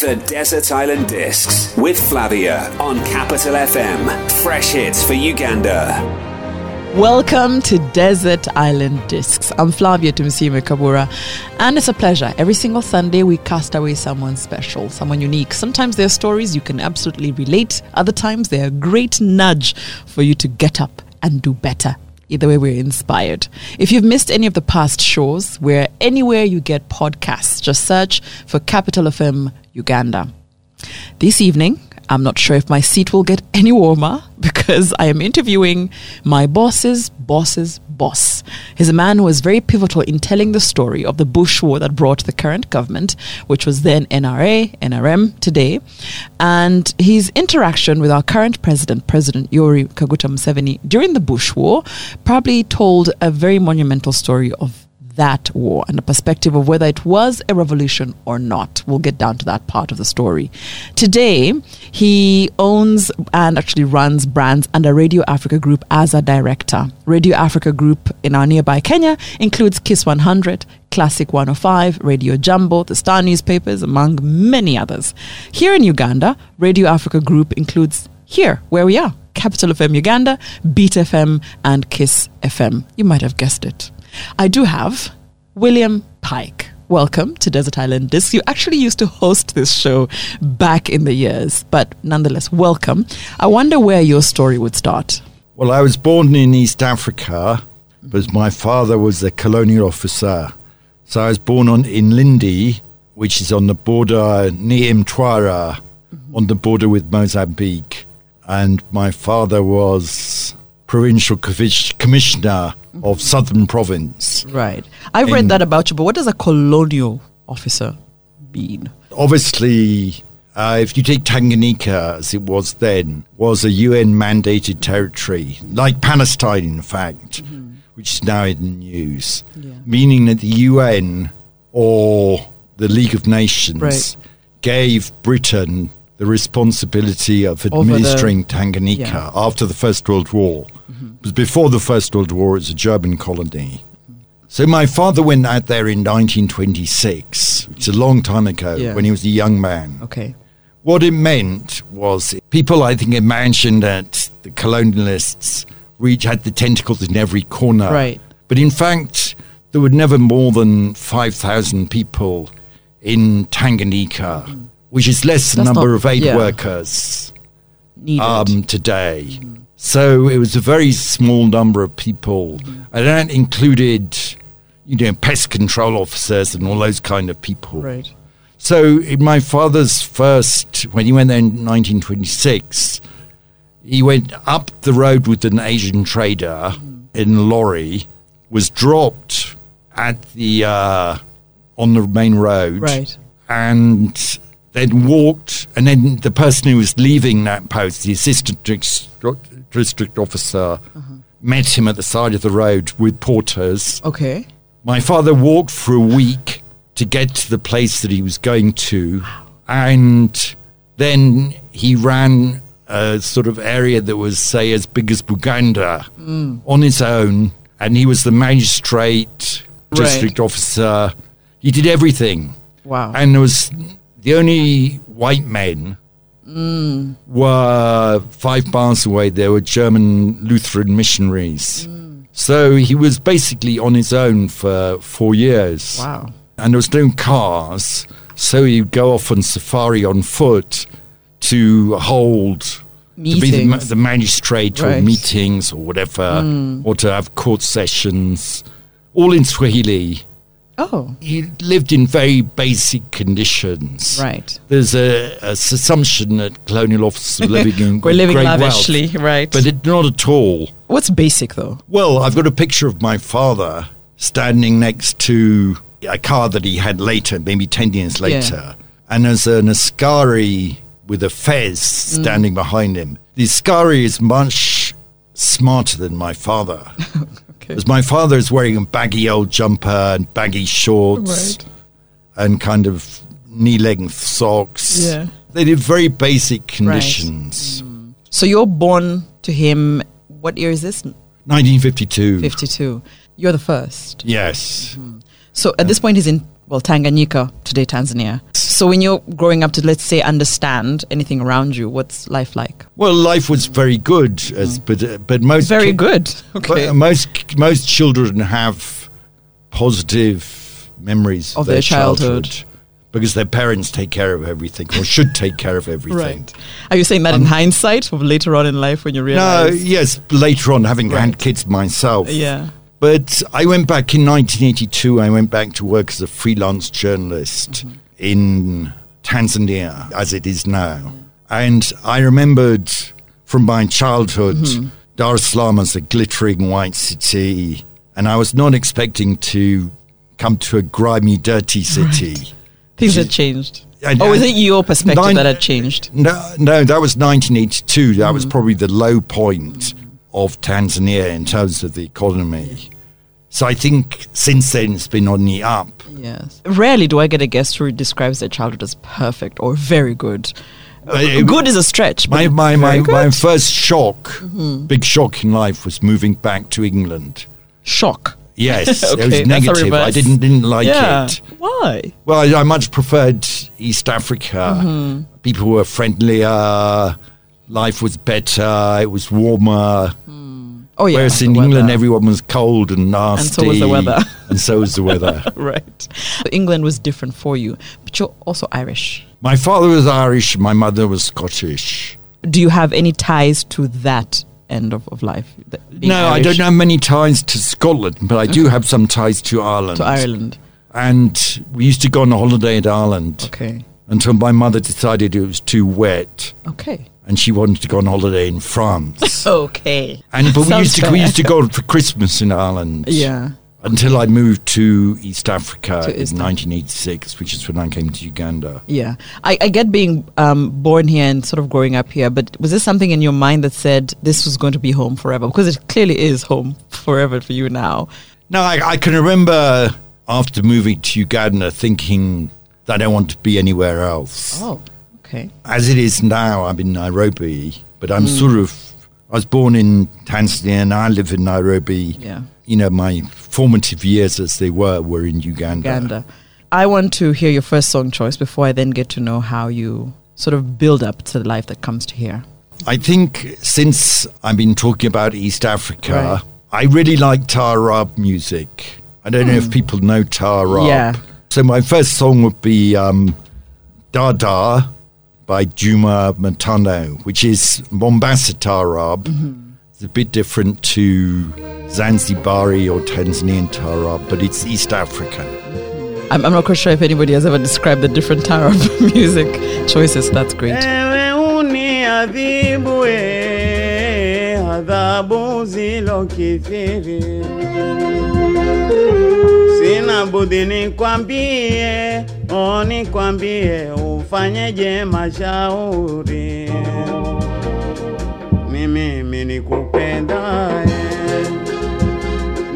The Desert Island Discs with Flavia on Capital FM. Fresh hits for Uganda. Welcome to Desert Island Discs. I'm Flavia Tumusime Kabura, and it's a pleasure. Every single Sunday, we cast away someone special, someone unique. Sometimes there are stories you can absolutely relate, other times they're a great nudge for you to get up and do better. Either way, we're inspired. If you've missed any of the past shows, we're anywhere you get podcasts. Just search for Capital FM Uganda. This evening, I'm not sure if my seat will get any warmer because I am interviewing my boss's boss's boss. He's a man who was very pivotal in telling the story of the Bush War that brought the current government, which was then NRA, NRM today, and his interaction with our current president, President Yoweri Kaguta Museveni, during the Bush War, probably told a very monumental story of that war and the perspective of whether it was a revolution or not. We'll get down to that part of the story. Today, he owns and actually runs brands under Radio Africa Group as a director. Radio Africa Group in our nearby Kenya includes Kiss 100, Classic 105, Radio Jumbo, the Star newspapers, among many others. Here in Uganda, Radio Africa Group includes here, where we are. Capital FM Uganda, Beat FM, and Kiss FM. You might have guessed it. I do have William Pike. Welcome to Desert Island Discs. You actually used to host this show back in the years, but nonetheless, welcome. I wonder where your story would start. Well, I was born in East Africa, but my father was a colonial officer. So I was born on in Lindi, which is on the border near Mtwara, mm-hmm. on the border with Mozambique. And my father was provincial commissioner of Southern Province. Right. I've read that about you, but what does a colonial officer mean? Obviously, uh, if you take Tanganyika, as it was then, was a UN mandated territory, like Palestine, in fact, mm-hmm. which is now in the news, yeah. meaning that the UN or the League of Nations right. gave Britain the responsibility of administering the, Tanganyika yeah. after the First World War. Mm-hmm. was before the First World War, it's a German colony. So my father went out there in 1926, It's a long time ago, yeah. when he was a young man. Okay. What it meant was people, I think, imagined that the colonialists reach had the tentacles in every corner. Right. But in fact, there were never more than 5,000 people in Tanganyika, mm-hmm. Which is less than the number not, of aid yeah. workers um, today. Mm-hmm. So it was a very small number of people, mm-hmm. and that included, you know, pest control officers and all those kind of people. Right. So in my father's first, when he went there in 1926, he went up the road with an Asian trader mm-hmm. in a lorry, was dropped at the uh, on the main road, right, and then walked, and then the person who was leaving that post, the assistant district officer uh-huh. met him at the side of the road with porters. Okay. My father walked for a week to get to the place that he was going to, and then he ran a sort of area that was, say, as big as Buganda mm. on his own, and he was the magistrate, district right. officer. He did everything. Wow. And there was the only white men mm. were five miles away. There were German Lutheran missionaries. Mm. So he was basically on his own for four years. Wow. And there was no cars, so he'd go off on safari on foot to hold Meetings. to be the, the magistrate right. or meetings or whatever, mm. or to have court sessions, all in Swahili. Oh. He lived in very basic conditions. Right. There's a, a assumption that colonial officers are living in We're living great lavishly, wealth, right. But it, not at all. What's basic, though? Well, I've got a picture of my father standing next to a car that he had later, maybe 10 years later. Yeah. And there's an Askari with a fez mm. standing behind him. The Askari is much smarter than my father. Because my father is wearing a baggy old jumper and baggy shorts right. and kind of knee length socks. Yeah. They did very basic conditions. Right. Mm. So you're born to him, what year is this? 1952. 52. You're the first. Yes. Mm-hmm. So at this point, he's in, well, Tanganyika, today Tanzania. So when you're growing up to let's say understand anything around you, what's life like? Well, life was very good, as but uh, but most Very ki- good. Okay. but most most children have positive memories Of their childhood. because their parents take care of everything or should take care of everything. Right. Are you saying that in hindsight or later on in life when you realize? No, yes, later on, having Right. had kids myself. Yeah. But I went back in 1982. I went back to work as a freelance journalist Mm-hmm. In Tanzania, as it is now. And I remembered from my childhood Mm-hmm. Dar es Salaam as a glittering white city. And I was not expecting to come to a grimy, dirty city. Things had changed. And- or was it your perspective nine- that had changed? No, no, that was 1982. That Mm. was probably the low point of Tanzania in terms of the economy. So I think since then it's been on the up. Yes. Rarely do I get a guest who describes their childhood as perfect or very good. Uh, good is a stretch. My my my, my. Mm-hmm. first shock, big shock in life, was moving back to England. shock. Yes, Okay, it was negative. I didn't didn't like yeah. it. Why? Well, I, I much preferred East Africa. Mm-hmm. People were friendlier. Life was better. It was warmer. Oh yeah. Whereas in England, everyone was cold and nasty. And so was the weather. and so was the weather. right. England was different for you, but you're also Irish. My father was Irish. My mother was Scottish. Do you have any ties to that end of, of life? no, I don't have many ties to Scotland, but I do have some ties to Ireland. To Ireland. And we used to go on a holiday in Ireland Okay. until my mother decided it was too wet Okay. And she wanted to go on holiday in France. Okay. and but we used to we used to go for Christmas in Ireland. Yeah. Until I moved to East Africa To in East 1986, which is when I came to Uganda. Yeah, I, I get being um, born here and sort of growing up here, but was there something in your mind that said this was going to be home forever? Because it clearly is home forever for you now. No, I, I can remember after moving to Uganda thinking that I don't want to be anywhere else. Oh, okay. As it is now, I'm in Nairobi, but I'm Hmm. sort of. I was born in Tanzania and I live in Nairobi. Yeah. You know, my formative years as they were were in Uganda. Uganda. I want to hear your first song choice before I then get to know how you sort of build up to the life that comes to here. I think since I've been talking about East Africa, Right. I really like Taarab music. I don't know if people know Taarab. Hmm. Yeah. So my first song would be um, Dada by Juma Matano, which is Mombasa Taarab. Mm-hmm. It's a bit different to Zanzibari or Tanzanian Tarab, but it's East African. I'm, I'm not quite sure if anybody has ever described the different Tarab music choices. That's great. oni kwambie ufanyeje mashauri ni mimi nikupendaye.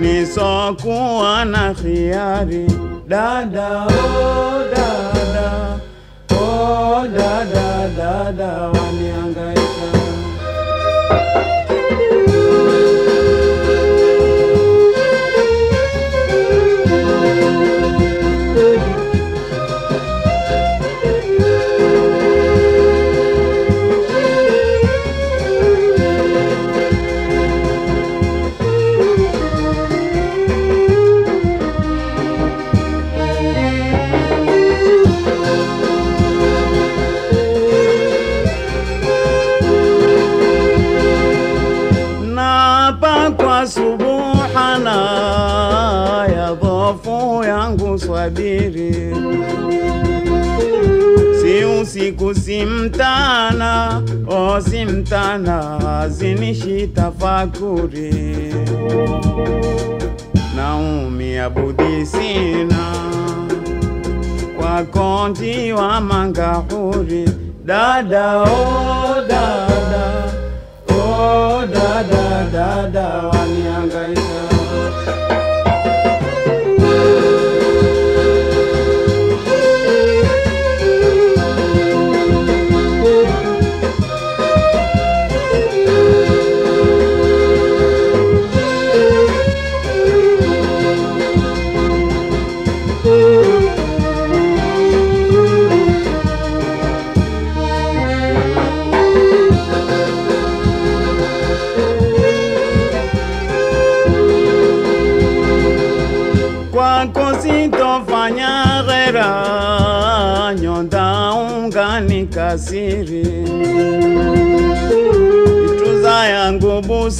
Nisokuwa na khiari. Dada oh dada. Oh dada dada waniangalia yangu swabiri, si usiku si mtana, o si mtana, zinishi tafakuri, naumia budi sina kwa konti wa mangahuri, dada oh dada Oh, dada, dada, waniangaika.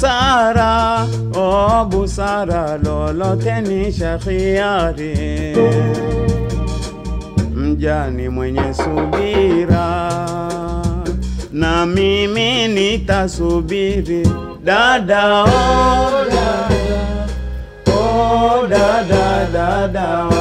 Busara o busara lolote ni shakhiari mjani mwenye subira na mimi nitasubiri. Dada oh, dada oh, dada dada waniangaika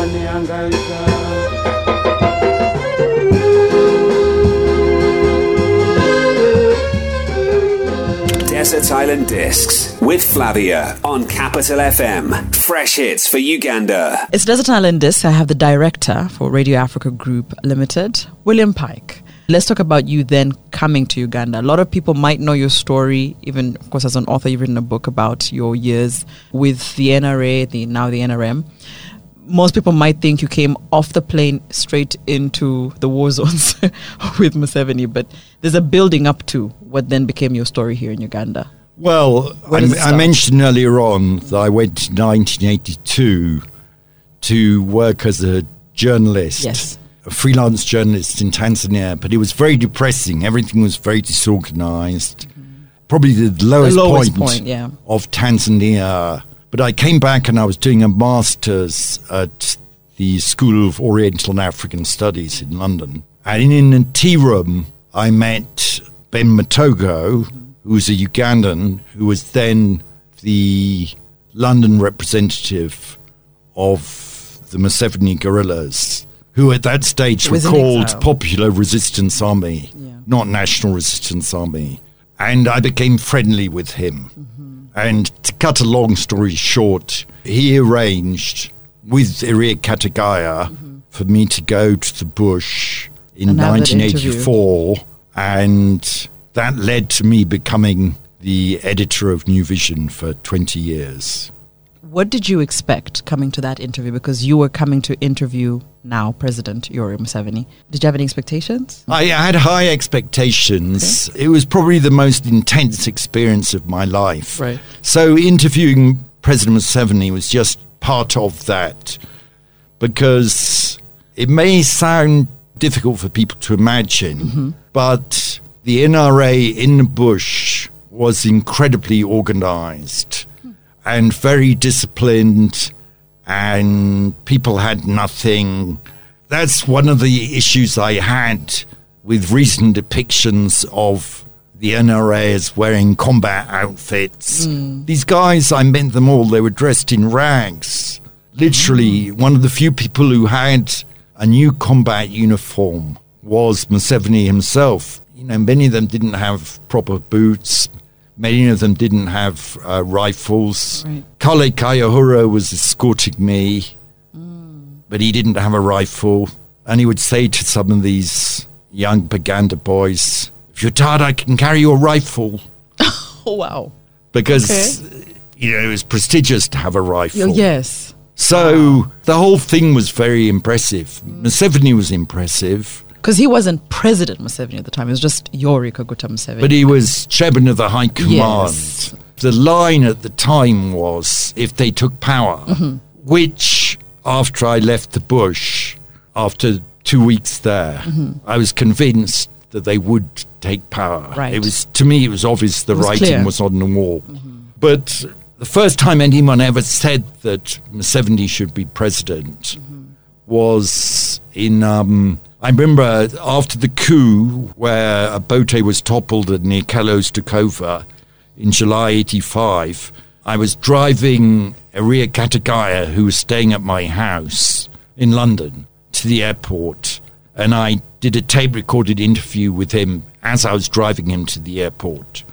Desert Island Discs with Flavia on Capital FM. Fresh hits for Uganda. It's Desert Island Discs. I have the director for Radio Africa Group Limited, William Pike. Let's talk about you then coming to Uganda. A lot of people might know your story, even, of course, as an author, you've written a book about your years with the NRA, the now the NRM. Most people might think you came off the plane straight into the war zones with Museveni, but there's a building up to what then became your story here in Uganda. Well, I, I mentioned earlier on that I went to 1982 to work as a journalist, Yes. a freelance journalist in Tanzania, but it was very depressing. Everything was very disorganized. Mm-hmm. Probably the lowest, lowest point, point, yeah. of Tanzania. But I came back and I was doing a master's at the School of Oriental and African Studies in London. And in a tea room, I met Ben Matogo, who was a Ugandan, who was then the London representative of the Museveni guerrillas, who at that stage were called. Popular Resistance Army, Yeah. not National Resistance Army. And I became friendly with him. And to cut a long story short, he arranged with Eriya Kategaya mm-hmm. for me to go to the bush in And 1984. And that led to me becoming the editor of New Vision for 20 years. What did you expect coming to that interview? Because you were coming to interview now President Yoweri Museveni. Did you have any expectations? I had high expectations. It was probably the most intense experience of my life. Right. So interviewing President Museveni was just part of that because it may sound difficult for people to imagine, mm-hmm. but the NRA in the bush was incredibly organized and very disciplined, and people had nothing. That's one of the issues I had with recent depictions of the NRA as wearing combat outfits. Hmm. These guys, I met them all, they were dressed in rags. Literally, hmm. one of the few people who had a new combat uniform was Museveni himself. You know, many of them didn't have proper boots. Many of them didn't have uh, rifles. Right. Kale Kayihura was escorting me, but he didn't have a rifle. And he would say to some of these young Baganda boys, if you're tired, I can carry your rifle. Oh, wow. Because, you know, it was prestigious to have a rifle. Yes. So the whole thing was very impressive. Museveni was impressive, Because he wasn't President Museveni at the time. It was just Yoweri Kaguta Museveni. but he was chairman of the High Command. Yes. The line at the time was if they took power, Mm-hmm. which after I left the bush, after two weeks there, I was convinced that they would take power. Mm-hmm. Right. It was to me, it was obvious the was writing clear. Mm-hmm. was on the wall. But the first time anyone ever said that Museveni should be president was in. Um, I remember after the coup, where Obote was toppled and Nikalos took over in July '85. I was driving Eriya Kategaya, who was staying at my house in London, to the airport, and I did a tape recorded interview with him as I was driving him to the airport.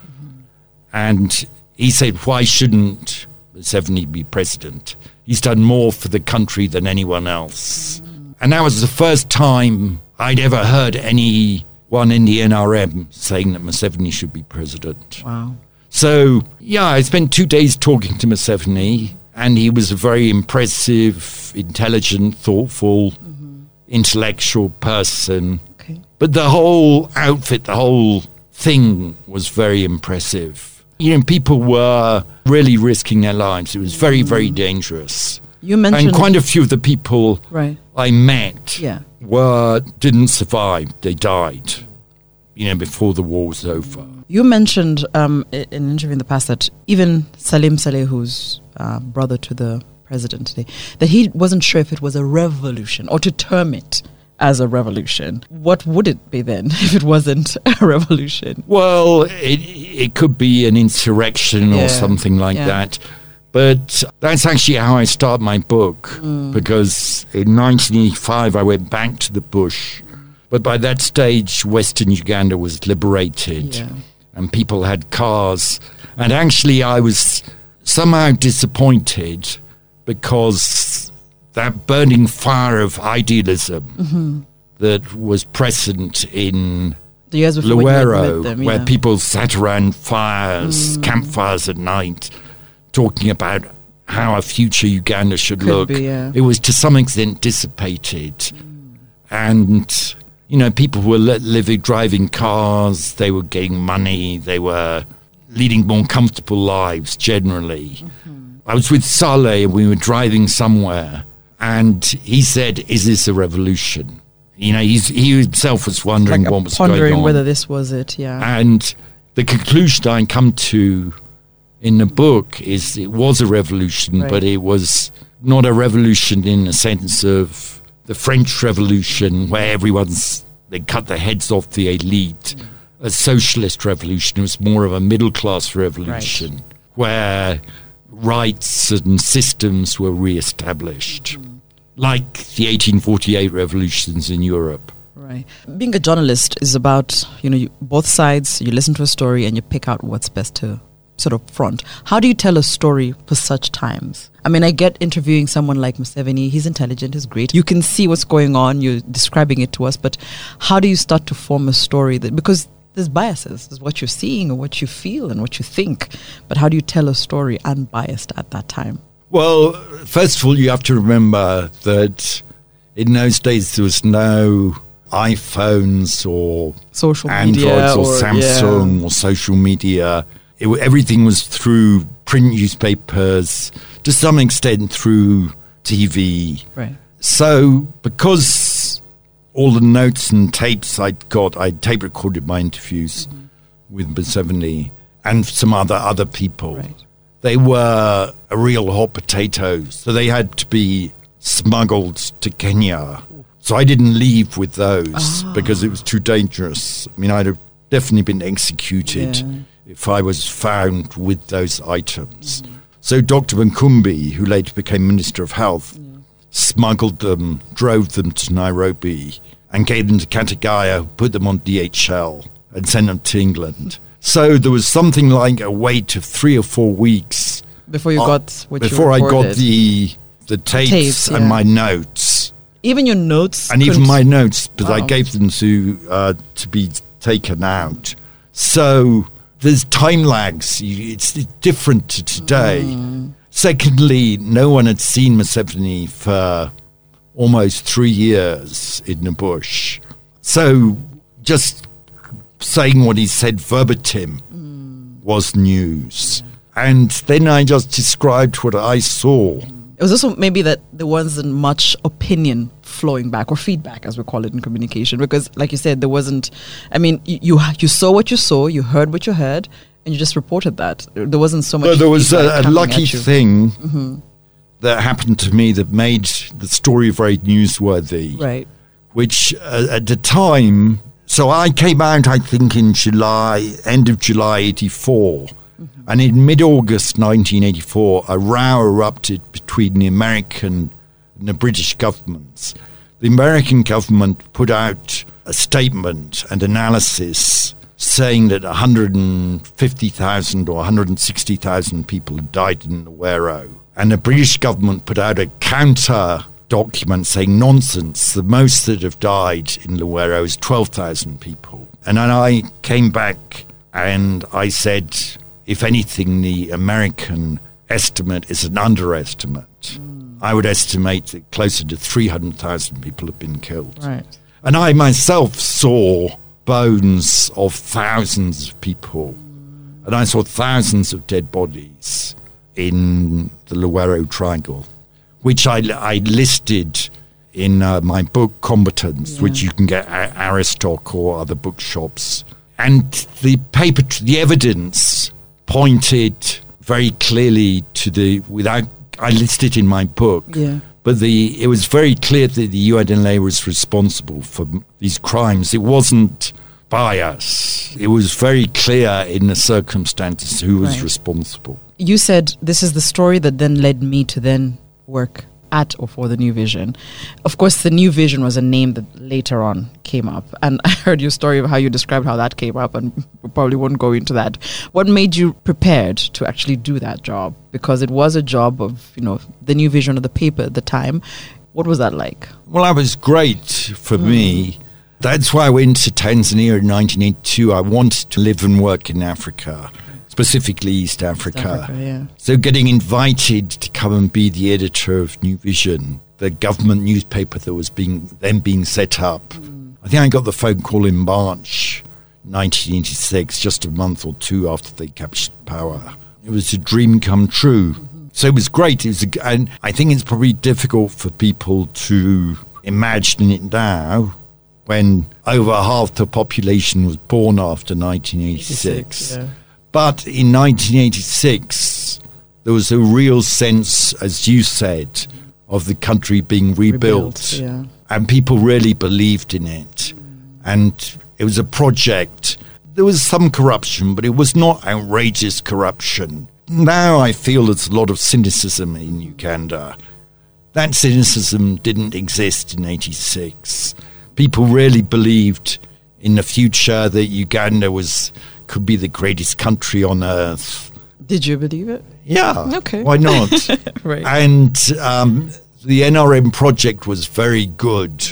And he said, Why shouldn't Museveni be president? He's done more for the country than anyone else. And that was the first time I'd ever heard anyone in the NRM saying that Museveni should be president. wow. So, yeah, I spent two days talking to Museveni, and he was a very impressive, intelligent, thoughtful, mm-hmm. intellectual person. Okay. But the whole outfit, the whole thing was very impressive. You know, people were really risking their lives. It was very, very mm. dangerous. You mentioned and quite a few of the people right. I met Yeah. were didn't survive. They died, you know, before the war was over. You mentioned um, in an interview in the past that even Salim Saleh, who's uh, brother to the president today, that he wasn't sure if it was a revolution or to term it as a revolution. What would it be then if it wasn't a revolution? Well, it it could be an insurrection Yeah. or something like Yeah. that. But that's actually how I start my book Mm. because in 1985 I went back to the bush. But by that stage, Western Uganda was liberated Yeah. and people had cars. And actually, I was somehow disappointed because that burning fire of idealism Mm-hmm. that was present in The years before you had met Luwero, them, where yeah. Mm. people sat around fires, campfires at night, talking about how a future Uganda should Could look. be, yeah. It was to some extent dissipated. And, you know, people were living, driving cars, they were getting money, they were leading more comfortable lives generally. Mm-hmm. I was with Saleh and we were driving somewhere, and he said, Is this a revolution? You know, he's, he himself was wondering Like, what was going pondering on. whether this was it, yeah. And the conclusion I come to in the book is it was a revolution, Right. but it was not a revolution in the sense of the French Revolution, where everyone's they cut the heads off the elite. Mm. A socialist revolution. It was more of a middle class revolution where rights and systems were re-established, mm. like the 1848 revolutions in Europe. Right. Being a journalist is about, you know, you, both sides, you listen to a story and you pick out what's best to sort of front. How do you tell a story for such times? I mean, I get interviewing someone like Museveni, he's intelligent, he's great. You can see what's going on, you're describing it to us, but how do you start to form a story that, because there's biases, there's what you're seeing and what you feel and what you think, but how do you tell a story unbiased at that time? Well, first of all, you have to remember that in those days there was no iPhones or Social Androids media or, or- Samsung or social media. It, everything was through print newspapers, to some extent through TV. Right. So, because all the notes and tapes I'd got, I tape recorded my interviews mm-hmm. with Museveni and some other other people. Right. They were a real hot potatoes, so they had to be smuggled to Kenya. So I didn't leave with those ah. because it was too dangerous. I mean, I'd have definitely been executed Yeah. If I was found with those items. So Dr. Nkumbi, who later became Minister of Health, smuggled them, drove them to Nairobi, and gave them to Kategaya, put them on DHL, and sent them to England. So there was something like a wait of three or four weeks Before you uh, got what you before I got the the tapes, tapes, and yeah. my notes, even your notes and even my notes, because I gave them to uh, to be taken out. So there's time lags. It's different to today. Mm. Secondly, no one had seen Museveni for almost three years in the bush. So just saying what he said verbatim was news. And then I just described what I saw. It was also maybe that there wasn't much opinion flowing back or feedback, as we call it in communication, because, like you said, there wasn't. I mean, you you, you saw what you saw, you heard what you heard, and you just reported that. There wasn't so much. But there was a, a lucky thing that happened to me that made the story very newsworthy. right? which uh, at the time, so I came out, I think, in July, end of July 84. Mm-hmm. And in mid August 1984, a row erupted between the American and the British governments. The American government put out a statement and analysis saying that 150,000 or 160,000 people had died in the Luwero. And the British government put out a counter document saying nonsense. The most that have died in Luwero is 12,000 people. And then I came back and I said, if anything, the American estimate is an underestimate. I would estimate that closer to 300,000 people have been killed. Right. And I myself saw bones of thousands of people. And I saw thousands of dead bodies in the Luwero Triangle, which I, I listed in uh, my book Combatants, which you can get at Aristoc or other bookshops. And the paper, the evidence pointed very clearly to the, without, I listed in my book, Yeah. but the, it was very clear that the UNLA was responsible for these crimes. It wasn't bias. It was very clear in the circumstances who was Right. responsible. You said this is the story that then led me to then work at or for the New Vision. Of course, the New Vision was a name that later on came up. And I heard your story of how you described how that came up, and probably won't go into that. What made you prepared to actually do that job? Because it was a job of, you know, the New Vision of the paper at the time. What was that like? Well, that was great for me. Hmm. That's why I went to Tanzania in 1982. I wanted to live and work in Africa, specifically East Africa. Africa, yeah. So getting invited to come and be the editor of New Vision, the government newspaper that was being then being set up. Mm. I think I got the phone call in March 1986, just a month or two after they captured power. It was a dream come true. Mm-hmm. So it was great. It was, a, and I think it's probably difficult for people to imagine it now when over half the population was born after 1986. yeah. But in 1986, there was a real sense, as you said, of the country being rebuilt. Rebuilt, yeah. And people really believed in it. And it was a project. There was some corruption, but it was not outrageous corruption. Now I feel there's a lot of cynicism in Uganda. That cynicism didn't exist in 86. People really believed in the future that Uganda was could be the greatest country on earth. Did you believe it? Yeah. Okay. Why not? Right. And um, the NRM project was very good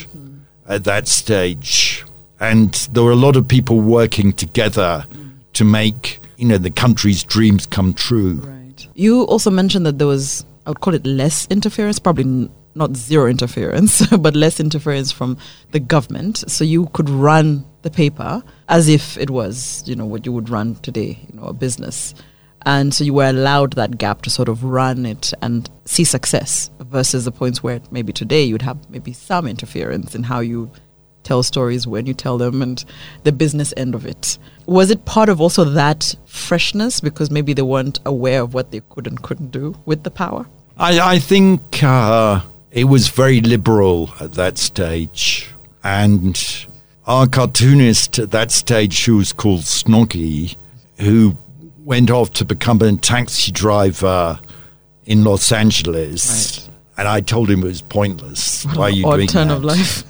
at that stage. And there were a lot of people working together to make, you know, the country's dreams come true. Right. You also mentioned that there was, I would call it less interference, probably n- not zero interference, but less interference from the government. So you could run the paper as if it was, you know, what you would run today, you know, a business. And so you were allowed that gap to sort of run it and see success versus the points where maybe today you'd have maybe some interference in how you tell stories, when you tell them, and the business end of it. Was it part of also that freshness because maybe they weren't aware of what they could and couldn't do with the power? I, I think uh, it was very liberal at that stage. And our cartoonist at that stage, who was called Snoggy, who went off to become a taxi driver in Los Angeles. And I told him it was pointless. Why are you Odd doing turn that? of life.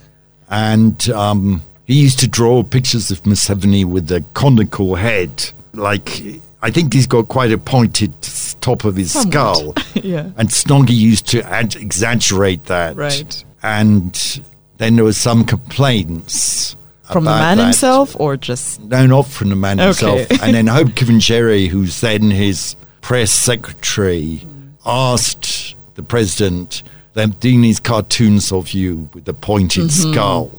and um, he used to draw pictures of Museveni with a conical head. Like, I think he's got quite a pointed top of his skull. yeah. And Snoggy used to ad- exaggerate that. Right. And then there was some complaints. From the man that. himself or just. No, not from the man Okay. himself. and then Hope Kivengere, who's then his press secretary, asked the president, they're doing these cartoons of you with the pointed skull.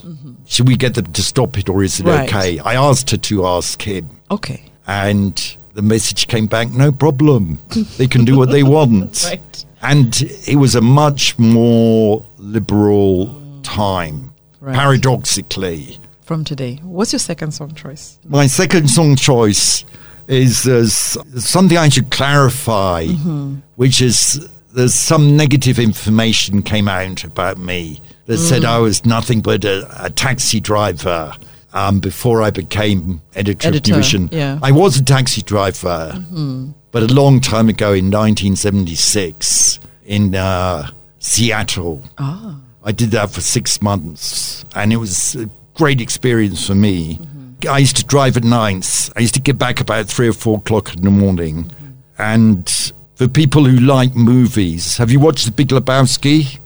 Should we get them to stop it or is it Mm-hmm. Right. okay? I asked her to ask him. Okay. And the message came back, no problem. They can do what they want. Right. And it was a much more liberal time, Right. paradoxically. From today. What's your second song choice? My second song choice is uh, something I should clarify, which is there's some negative information came out about me that said I was nothing but a, a taxi driver um, before I became editor, Editor, of New yeah. I was a taxi driver, but a long time ago in 1976 in uh, Seattle. Ah. I did that for six months, and it was a great experience for me. I used to drive at nights. I used to get back about three or four o'clock in the morning. And for people who like movies, have you watched The Big Lebowski?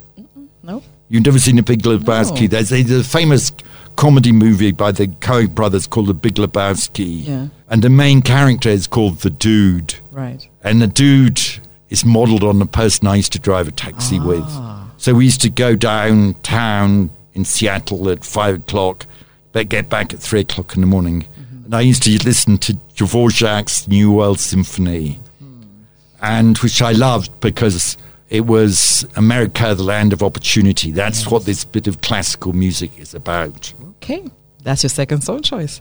No? You've never seen The Big Lebowski? No. There's a, a famous comedy movie by the Coen brothers called The Big Lebowski. Yeah. And the main character is called The Dude. Right. And the dude is modeled on the person I used to drive a taxi Ah. with. So we used to go downtown in Seattle at five o'clock, but get back at three o'clock in the morning. Mm-hmm. And I used to listen to Dvorak's New World Symphony, Hmm. and which I loved because It was America, the land of opportunity. That's what this bit of classical music is about. Okay, that's your second song choice.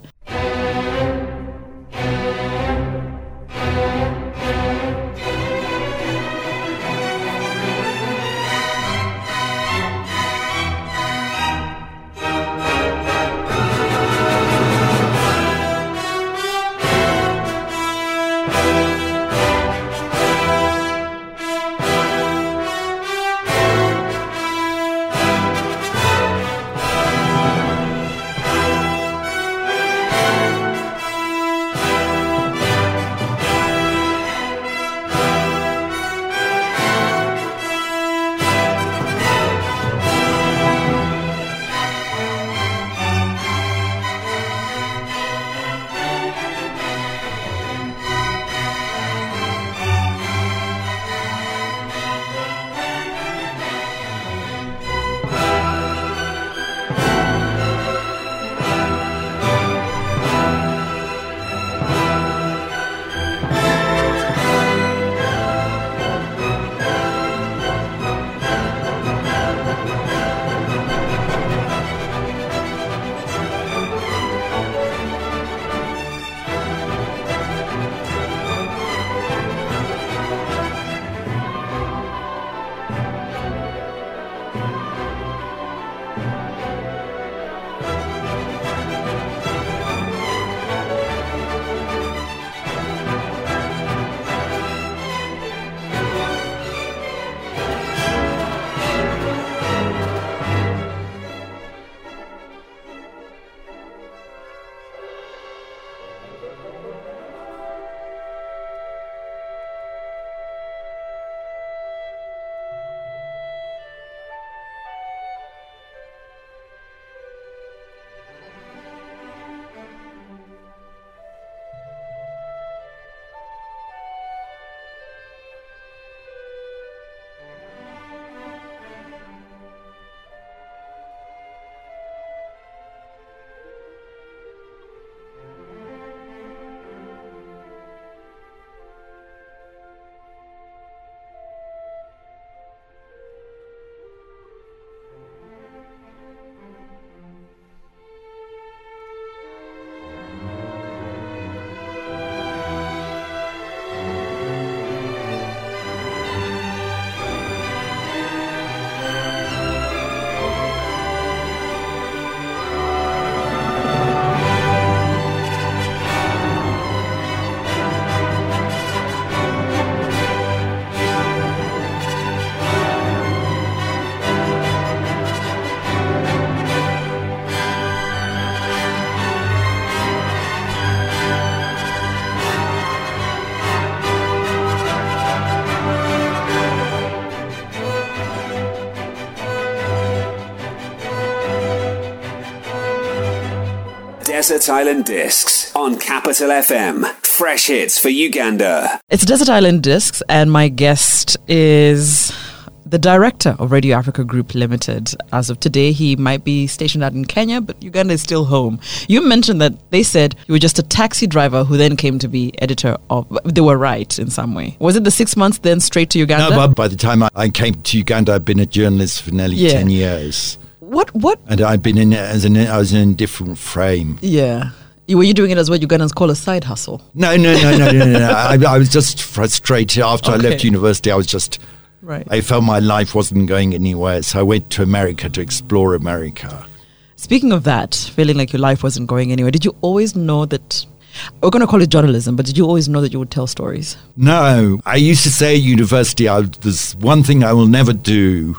Desert Island Discs on Capital FM. Fresh hits for Uganda. It's Desert Island Discs, and my guest is the director of Radio Africa Group Limited. As of today, he might be stationed out in Kenya, but Uganda is still home. You mentioned that they said you were just a taxi driver who then came to be editor of. They were right in some way. Was it the six months then straight to Uganda? No, but by the time I, I came to Uganda, I'd been a journalist for nearly Yeah. 10 years. What? What? And I'd been in as an, I was in a different frame. Yeah. You- Were you doing it as what Ugandans call a side hustle? No, no, no, no, no, no. no. I, I was just frustrated after I left university. I was just, Right. I felt my life wasn't going anywhere. So I went to America to explore America. Speaking of that, feeling like your life wasn't going anywhere, did you always know that? We're going to call it journalism, but did you always know that you would tell stories? No, I used to say at university, I, there's one thing I will never do,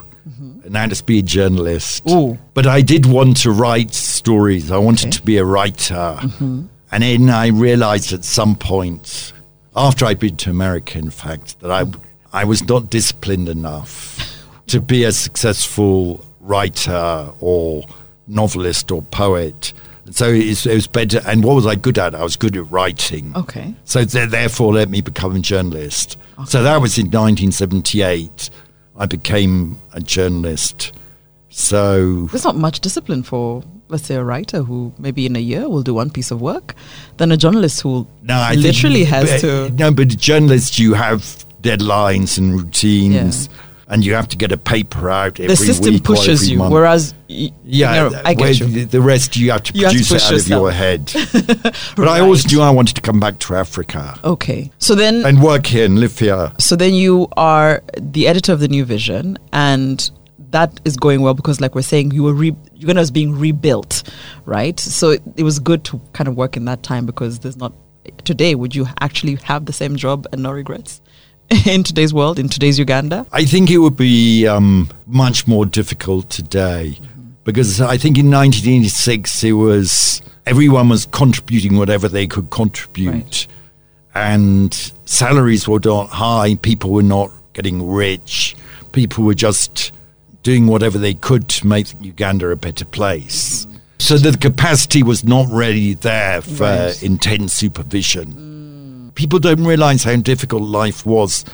and to be a journalist. Ooh. But I did want to write stories. I wanted Okay. to be a writer. Mm-hmm. And then I realized at some point, after I'd been to America, in fact, that I, I was not disciplined enough to be a successful writer or novelist or poet. So it was, better. And what was I good at? I was good at writing. Okay. So th- therefore, let me become a journalist. So that was in 1978. I became a journalist. So There's not much discipline for, let's say, a writer who maybe in a year will do one piece of work than a journalist who no, I literally think, has but- to. No, but journalists, you have deadlines and routines. And you have to get a paper out every the system week pushes you, month. whereas y- yeah, no, I get you. the- rest you have to You have to produce it out of your head. but I always Right. knew I wanted to come back to Africa Okay, so then and work here and live here. so then you are the editor of the New Vision, and that is going well because, like we're saying, you were re- Uganda was being rebuilt, right? So it, it was good to kind of work in that time because there's not today. Would you actually have the same job and no regrets in today's world, in today's Uganda? I think it would be um, much more difficult today because I think in 1986 it was everyone was contributing whatever they could contribute, Right. and salaries were not high. People were not getting rich. People were just doing whatever they could to make Uganda a better place. So the capacity was not really there for Right. intense supervision. People don't realize how difficult life was.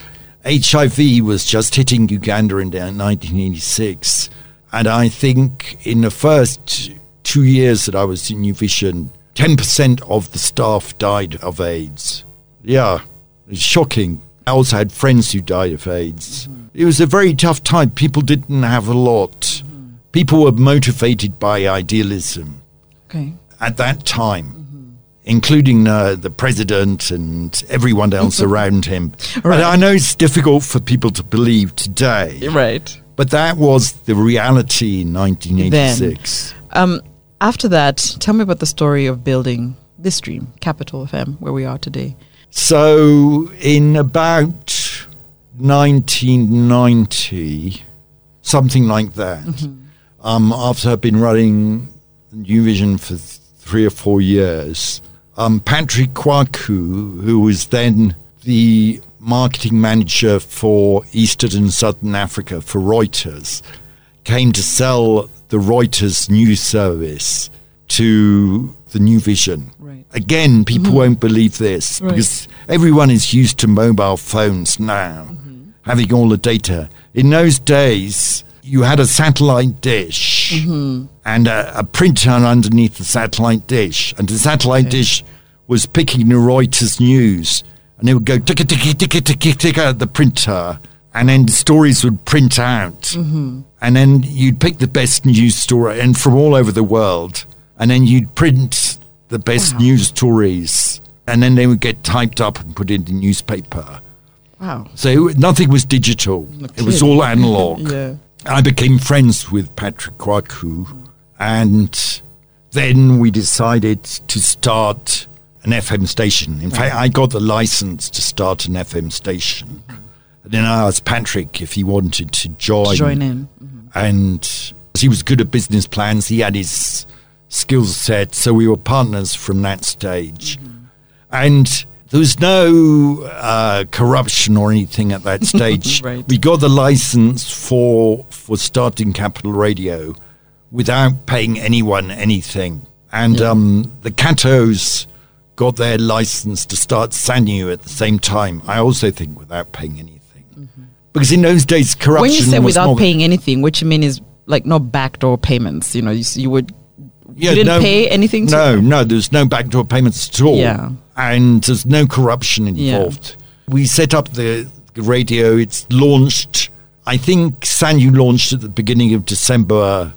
HIV was just hitting Uganda in 1986. Uh, and I think in the first two years that I was in New Vision, 10% of the staff died of AIDS. Yeah, it's shocking. I also had friends who died of AIDS. It was a very tough time. People didn't have a lot. Mm-hmm. People were motivated by idealism Okay. at that time, including uh, the president and everyone else around him. Right. And I know it's difficult for people to believe today, Right. but that was the reality in 1986. Um, after that, tell me about the story of building this dream, Capital FM, where we are today. So, in about 1990, something like that, um, after I've been running New Vision for th- three or four years, um, Patrick Quarcoo, who was then the marketing manager for Eastern and Southern Africa for Reuters, came to sell the Reuters news service to the New Vision. Right. Again, people won't believe this Right. because everyone is used to mobile phones now, Mm-hmm. having all the data. In those days, you had a satellite dish Mm-hmm. and a, a printer underneath the satellite dish, and the satellite dish was picking the Reuters news, and it would go ticka ticka ticka ticka ticka at the printer, and then the stories would print out, Mm-hmm. and then you'd pick the best news story, and from all over the world, and then you'd print the best news stories, and then they would get typed up and put in the newspaper. Wow. So nothing was digital; it was all analog. Yeah. I became friends with Patrick Quarcoo, and then we decided to start an FM station. In fact, I got the license to start an FM station. And then I asked Patrick if he wanted to join. Join in. Mm-hmm. And he was good at business plans, he had his skill set, so we were partners from that stage. Mm-hmm. And there was no uh, corruption or anything at that stage. Right. We got the license for for starting Capital Radio without paying anyone anything. And um, the Kattos got their license to start Sanyu at the same time. I also think without paying anything. Because in those days, corruption When you say without paying anything, what you mean is like no backdoor payments. You know, you, you would Yeah, you didn't no- pay anything. To No, no, there's no backdoor payments at all. Yeah. And there's no corruption Yeah. involved. We set up the, the radio. It's launched, I think Sanyu launched at the beginning of December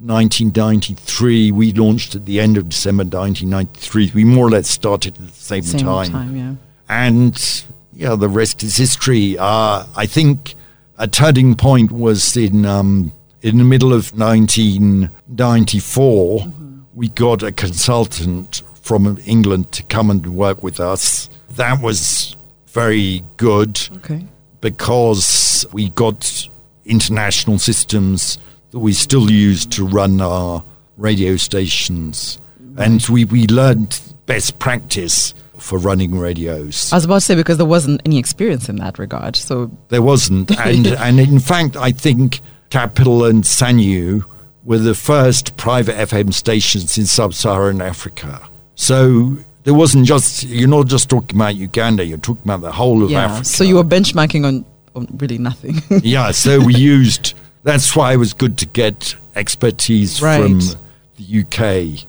1993. We launched at the end of December 1993. We more or less started at the same, Same time. time, yeah. And yeah, the rest is history. Uh, I think a turning point was in um, in the middle of 1994. We got a consultant from England to come and work with us. That was very good Okay. because we got international systems that we still use to run our radio stations. And we, we learned best practice for running radios. I was about to say because there wasn't any experience in that regard. So There wasn't. And, and in fact, I think Capital and Sanyu were the first private FM stations in sub Saharan Africa. So there wasn't just, you're not just talking about Uganda, you're talking about the whole of yeah. Africa. So you were benchmarking on, on really nothing. yeah, so we used. That's why it was good to get expertise Right. from the UK.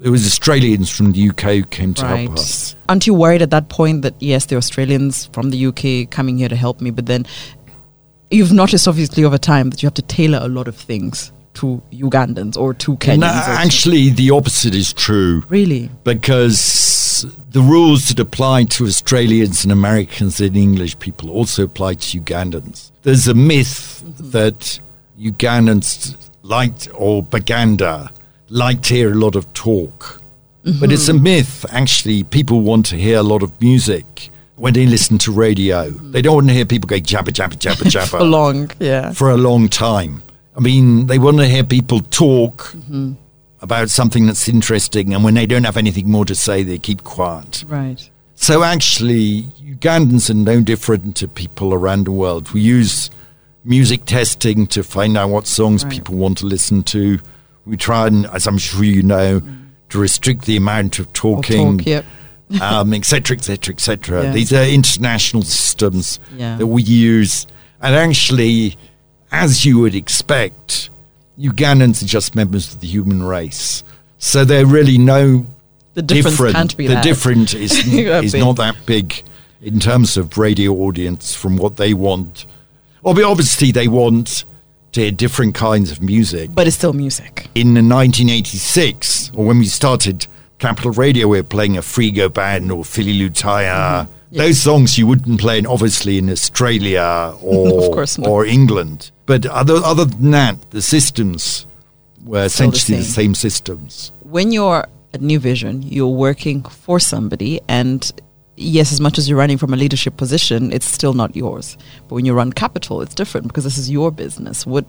It was Australians from the UK who came to help us. Aren't you worried at that point that yes, the Australians from the UK coming here to help me, but then you've noticed obviously over time that you have to tailor a lot of things to Ugandans or to Kenyans. No, actually, the opposite is true. really? because the rules that apply to Australians and Americans and English people also apply to Ugandans. There's a myth mm-hmm. that Ugandans liked, or Baganda, like to hear a lot of talk. But it's a mm-hmm. myth, actually. People want to hear a lot of music when they listen to radio. They don't want to hear people go jabba, jabba, jabba, jabba For long, yeah. for a long time. I mean, they want to hear people talk mm-hmm. about something that's interesting, and when they don't have anything more to say, they keep quiet. Right. So, actually, Ugandans are no different to people around the world. We use music testing to find out what songs Right. people want to listen to. We try and, as I'm sure you know, mm. to restrict the amount of talking talk, yep. um, et cetera, et cetera, et cetera. Yeah. These are international systems Yeah. that we use. And actually, as you would expect, Ugandans are just members of the human race. So they're really no The difference different. can't be the that. difference is, is big. not that big in terms of radio audience from what they want. Well, obviously, they want to hear different kinds of music But it's still music. in 1986, or when we started Capital Radio, we were playing Afrigo Band or Philly Lutaaya. Mm-hmm. Those songs you wouldn't play, in, obviously, in Australia or Of course not. or England. But other other than that, the systems were essentially the same. same systems. when you're at New Vision, you're working for somebody, and yes, as much as you're running from a leadership position, it's still not yours. But when you run Capital, it's different because this is your business. What,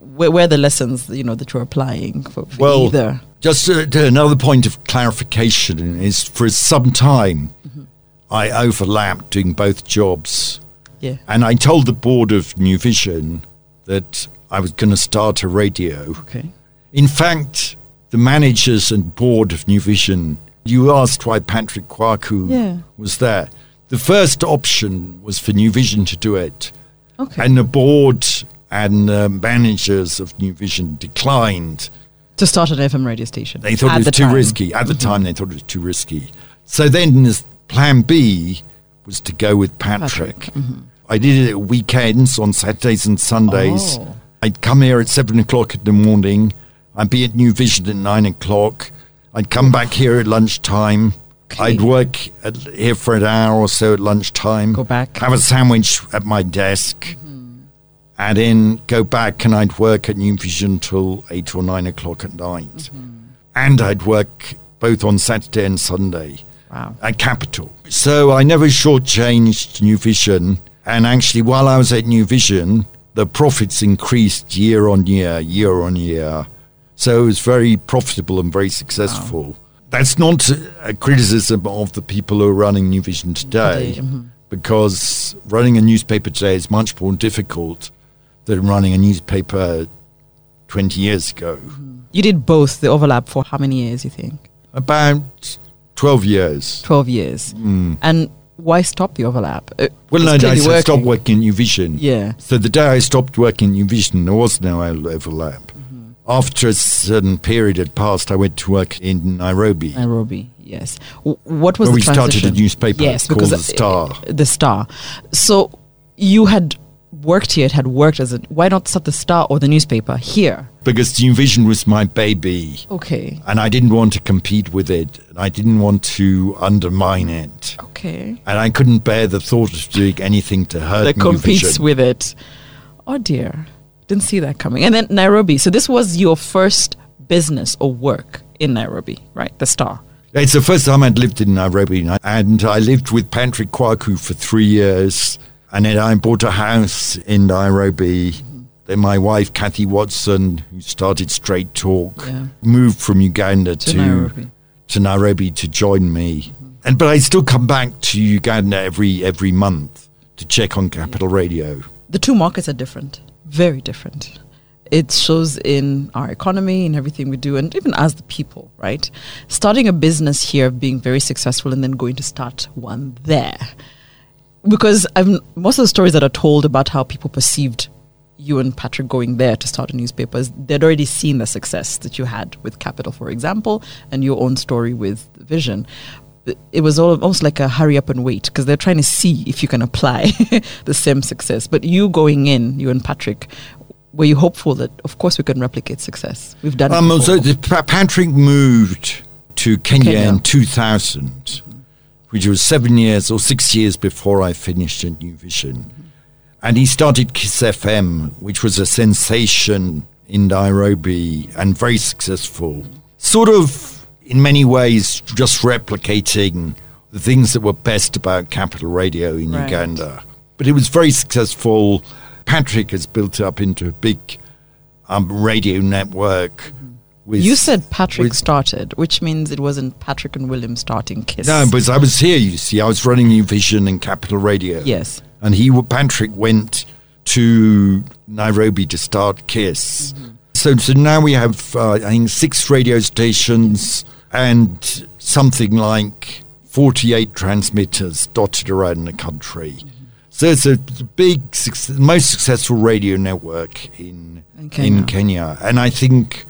where, where are the lessons you know that you're applying for, for Well, either? just uh, to another point of clarification is for some time, Mm-hmm. I overlapped doing both jobs. Yeah, And I told the board of New Vision that I was going to start a radio. okay. In fact, the managers and board of New Vision, you asked why Patrick Quarcoo Yeah. was there. The first option was for New Vision to do it. Okay. And the board and uh, managers of New Vision declined. to start an FM radio station. They thought at it was too time. Mm-hmm. risky. At the time, they thought it was too risky. So then this plan B was to go with Patrick. Patrick, mm-hmm. I did it at weekends on Saturdays and Sundays. Oh. I'd come here at seven o'clock in the morning. I'd be at New Vision at nine o'clock. I'd come back here at lunchtime. Okay. I'd work at, here for an hour or so at lunchtime. Go back. Have a sandwich at my desk. Mm-hmm. And then go back and I'd work at New Vision till eight or nine o'clock at night. Mm-hmm. And I'd work both on Saturday and Sunday Wow. at Capital. So I never shortchanged New Vision. And actually, while I was at New Vision, the profits increased year on year, year on year. So it was very profitable and very successful. That's not a criticism of the people who are running New Vision today, mhm. because running a newspaper today is much more difficult than running a newspaper 20 years ago. You did both the overlap for how many years? You think About 12 years. twelve years. And why stop the overlap? Uh, Well, it's no, I said working. at New Vision. Yeah. So the day I stopped working at New Vision, there was no overlap. Mm-hmm. After a certain period had passed, I went to work in Nairobi. Nairobi, yes. What was we started a newspaper Yes, because The uh, Star. The Star. So you had worked here, it had worked as a. Why not start the Star or the newspaper here? Because the Vision was my baby. Okay. And I didn't want to compete with it. And I didn't want to undermine it. Okay. And I couldn't bear the thought of doing anything to hurt That competes with it. Oh dear, didn't see that coming. And then Nairobi. So this was your first business or work in Nairobi, right? The Star. It's the first time I'd lived in Nairobi, and I- lived with Patrick Quarcoo for three years. And then I bought a house in Nairobi. Then my wife, Kathy Watson, who started Straight Talk, Yeah. moved from Uganda To to, Nairobi. to Nairobi to join me. And but I still come back to Uganda every every month to check on Capital Radio. the two markets are different, very different. It shows in our economy and everything we do, and even as the people, right? Starting a business here, being very successful, and then going to start one there. Because I'm, most of the stories that are told about how people perceived you and Patrick going there to start a newspaper, they'd already seen the success that you had with Capital, for example, and your own story with Vision. It was all, almost like a hurry up and wait because they're trying to see if you can apply the same success. But you going in, you and Patrick, were you hopeful that, of course, we can replicate success? We've done it. Um, before. so Patrick moved to Kenya, Kenya. in 2000, which was seven years or six years before I finished at New Vision. And he started Kiss FM, which was a sensation in Nairobi and very successful. Sort of, in many ways, just replicating the things that were best about Capital Radio in Right. Uganda. But it was very successful. Patrick has built up into a big um, radio network. With, you said Patrick with- started, which means it wasn't Patrick and William starting Kiss. No, but I was here, you see. I was running New Vision and Capital Radio. Yes. And he, Patrick, went to Nairobi to start KISS. So, so now we have, uh, I think, six radio stations and something like 48 transmitters dotted around the country. So it's a big, most successful radio network in, In Kenya. in Kenya. And I think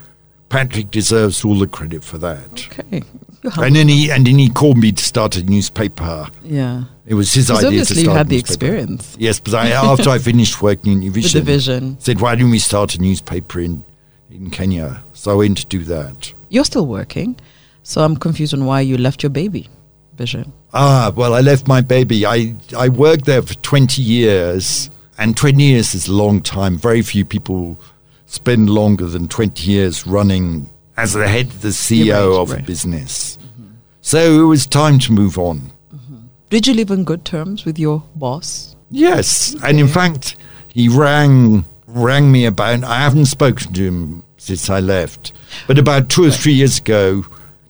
Patrick deserves all the credit for that. Okay. And then he and then he called me to start a newspaper. yeah. It was his idea to obviously start you had a the newspaper. experience. Yes, but I, after I finished working in New The Vision, division. said, "Why don't we start a newspaper in in Kenya?" So I went to do that. You're still working, so I'm confused on why you left your baby, Vision. Ah, well, I left my baby. I I worked there for twenty years, and twenty years is a long time. Very few people spend longer than twenty years running as the head, the CEO right, of a right. business. So it was time to move on. Did you live on good terms with your boss? Yes, and in fact, he rang rang me about. I haven't spoken to him since I left, but about two or three years ago,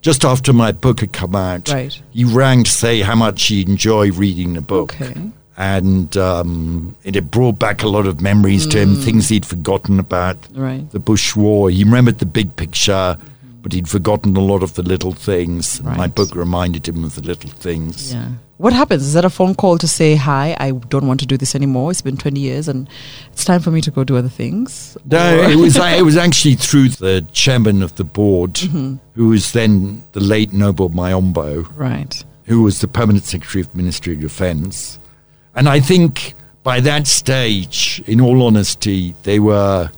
just after my book had come out, Right. he rang to say how much he enjoyed reading the book. Okay. And um, it had brought back a lot of memories to him, things he'd forgotten about Right. the Bush War. He remembered the big picture, but he'd forgotten a lot of the little things. My book reminded him of the little things. Yeah. What happens? Is that a phone call to say, hi, I don't want to do this anymore? It's been 20 years and it's time for me to go do other things? No, it was it was actually through the chairman of the board, Mm-hmm. who was then the late Noble Mayombo, Right. who was the permanent secretary of Ministry of Defence, and I think by that stage, in all honesty, they were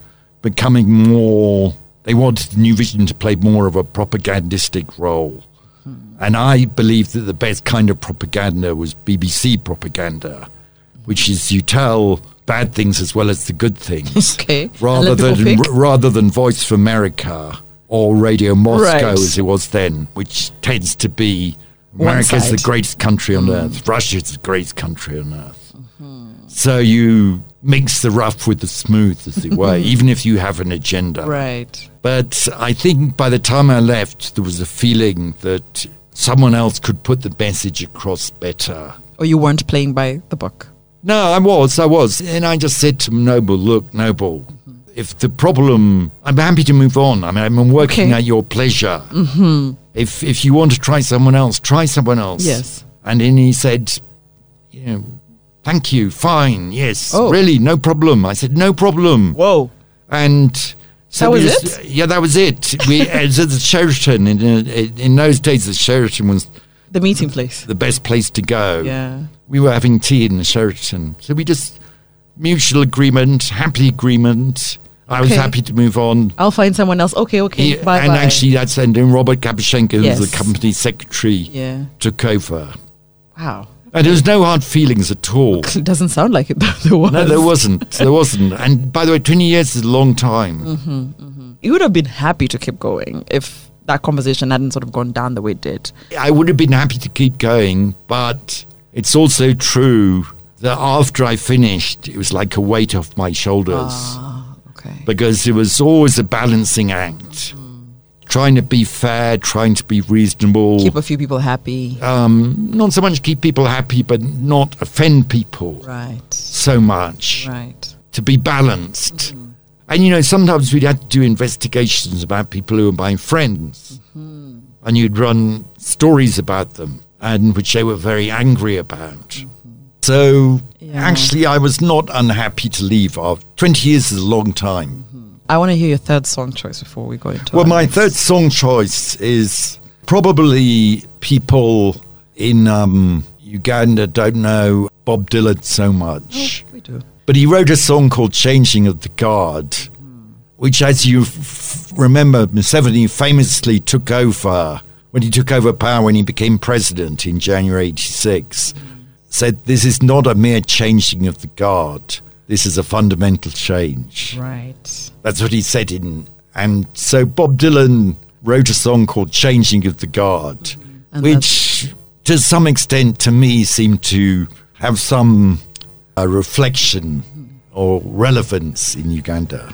becoming more. They wanted the New Vision to play more of a propagandistic role. And I believe that the best kind of propaganda was BBC propaganda, which is you tell bad things as well as the good things. Okay. Rather than r- rather than Voice of America or Radio Moscow Right. as it was then, which tends to be One America's the greatest country on Mm. earth. Russia's the greatest country on earth. Mm-hmm. So you mix the rough with the smooth, as it were, even if you have an agenda. Right. But I think by the time I left, there was a feeling that someone else could put the message across better. Or you weren't playing by the book? No, I was, I was. And I just said to Noble, look, Noble, if the problem, I'm happy to move on. I mean, I'm working Okay. at your pleasure. Mm-hmm. If, if you want to try someone else, try someone else. Yes. And then he said, you know, thank you, fine, yes, Oh. really, no problem. I said, no problem. Whoa. And so That was just- Yeah, that was it. We it at the Sheraton. In, in, in those days, the Sheraton was The meeting place. the best place to go. Yeah. We were having tea in the Sheraton. So we just, mutual agreement, happy agreement. I was happy to move on. I'll find someone else. Okay, okay. He- bye and bye. actually, that's then Robert Kabushenga, who Yes. the company secretary, yeah. took over. Wow. And there was no hard feelings at all. It doesn't sound like it, though. There was. No, there wasn't. There wasn't. And by the way, 20 years is a long time. Mm-hmm. You would have been happy to keep going if that conversation hadn't sort of gone down the way it did. I would have been happy to keep going, but it's also true that after I finished, it was like a weight off my shoulders Ah, okay. because it was always a balancing act. Trying to be fair, trying to be reasonable. Keep a few people happy. um, not so much keep people happy, but not offend people Right. so much. Right. To be balanced. Mm-hmm. And you know, sometimes we'd have to do investigations about people who were my friends. Mm-hmm. And you'd run stories about them, and which they were very angry about. Mm-hmm. So Yeah. actually, I was not unhappy to leave. After 20 years is a long time. I want to hear your third song choice before we go into Well, my next. third song choice is probably people in um, Uganda don't know Bob Dylan so much. Oh, We do. But he wrote a song called Changing of the Guard, which, as you f- remember, Museveni famously took over when he took over power when he became president in January 86. Said, This is not a mere changing of the guard, this is a fundamental change. Right. That's what he said in. And so Bob Dylan wrote a song called Changing of the Guard, And which to some extent to me seemed to have some uh, reflection or relevance in Uganda.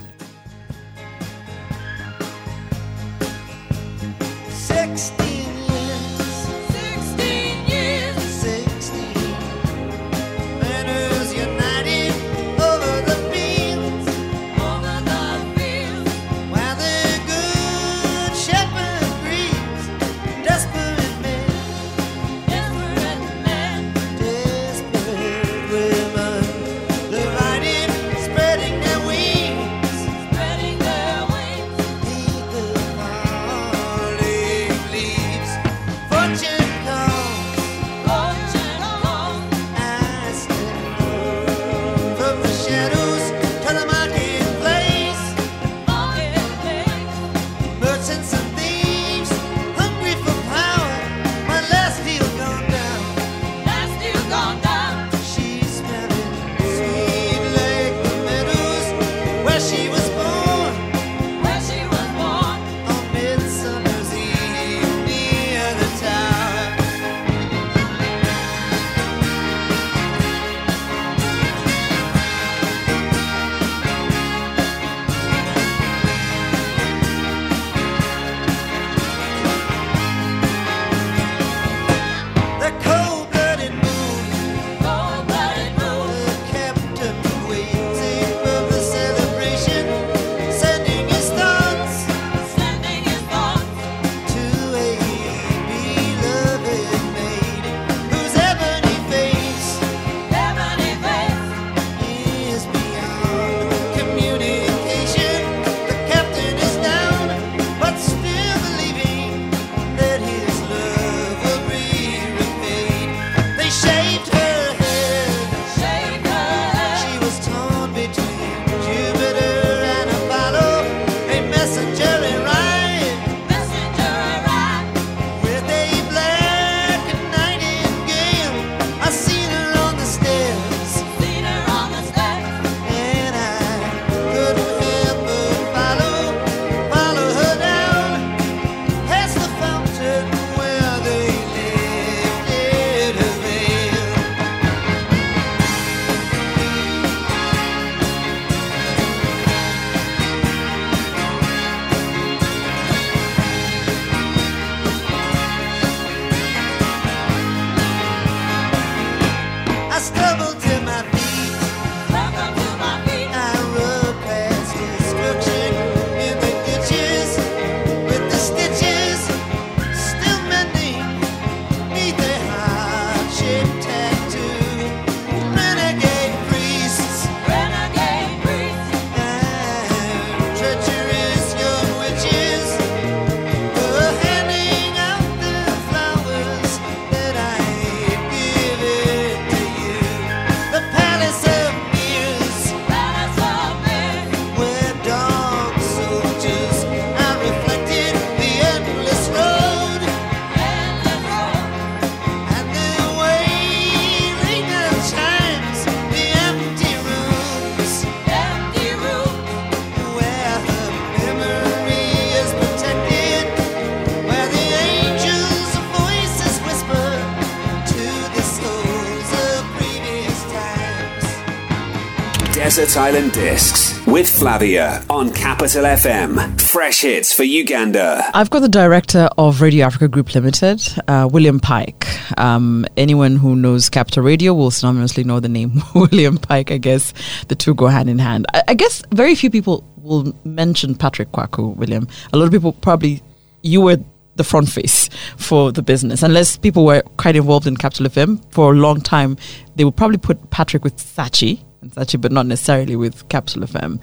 Desert Island Discs with Flavia on Capital FM. Fresh hits for Uganda. I've got the director of Radio Africa Group Limited, uh, William Pike. Um, anyone who knows Capital Radio will synonymously know the name William Pike. I guess the two go hand in hand. I, I guess very few people will mention Patrick Quarcoo, William. A lot of people probably, you were the front face for the business. Unless people were quite involved in Capital FM for a long time, they would probably put Patrick with Saatchi, and Saatchi, but not necessarily with Capital FM.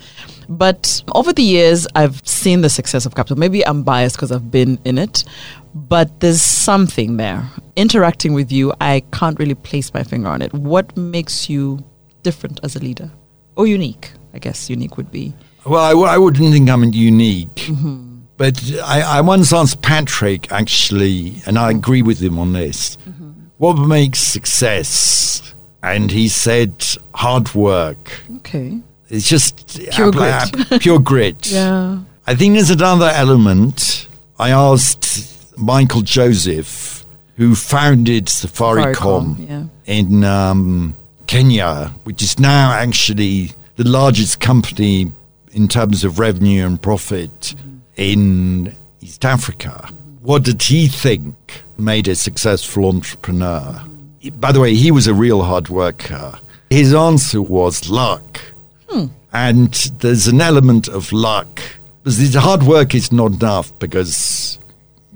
But over the years, I've seen the success of Capital. Maybe I'm biased because I've been in it, but there's something there. Interacting with you, I can't really place my finger on it. What makes you different as a leader? Or unique? I guess unique would be. Well, I, I wouldn't think I'm unique. Mm-hmm. But I, I once asked Patrick, actually, and I agree with him on this mm-hmm. what makes success? And he said hard work. Okay. It's just Pure app- grit. app- pure grit. Yeah. I think there's another element. I asked Michael Joseph, who founded Safaricom, Safaricom, yeah. in um, Kenya, which is now actually the largest company in terms of revenue and profit in East Africa. What did he think made a successful entrepreneur? By the way, he was a real hard worker. His answer was luck. Hmm. And there's an element of luck. Because hard work is not enough because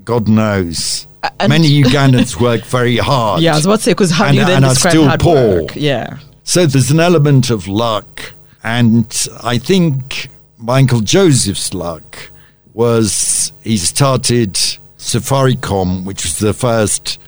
God knows and- many Ugandans work very hard. Yeah, I was about to say, because how And- do you then and are describe still hard poor. work? Yeah. So there's an element of luck. And I think my Michael Joseph's luck was he started Safaricom, which was the first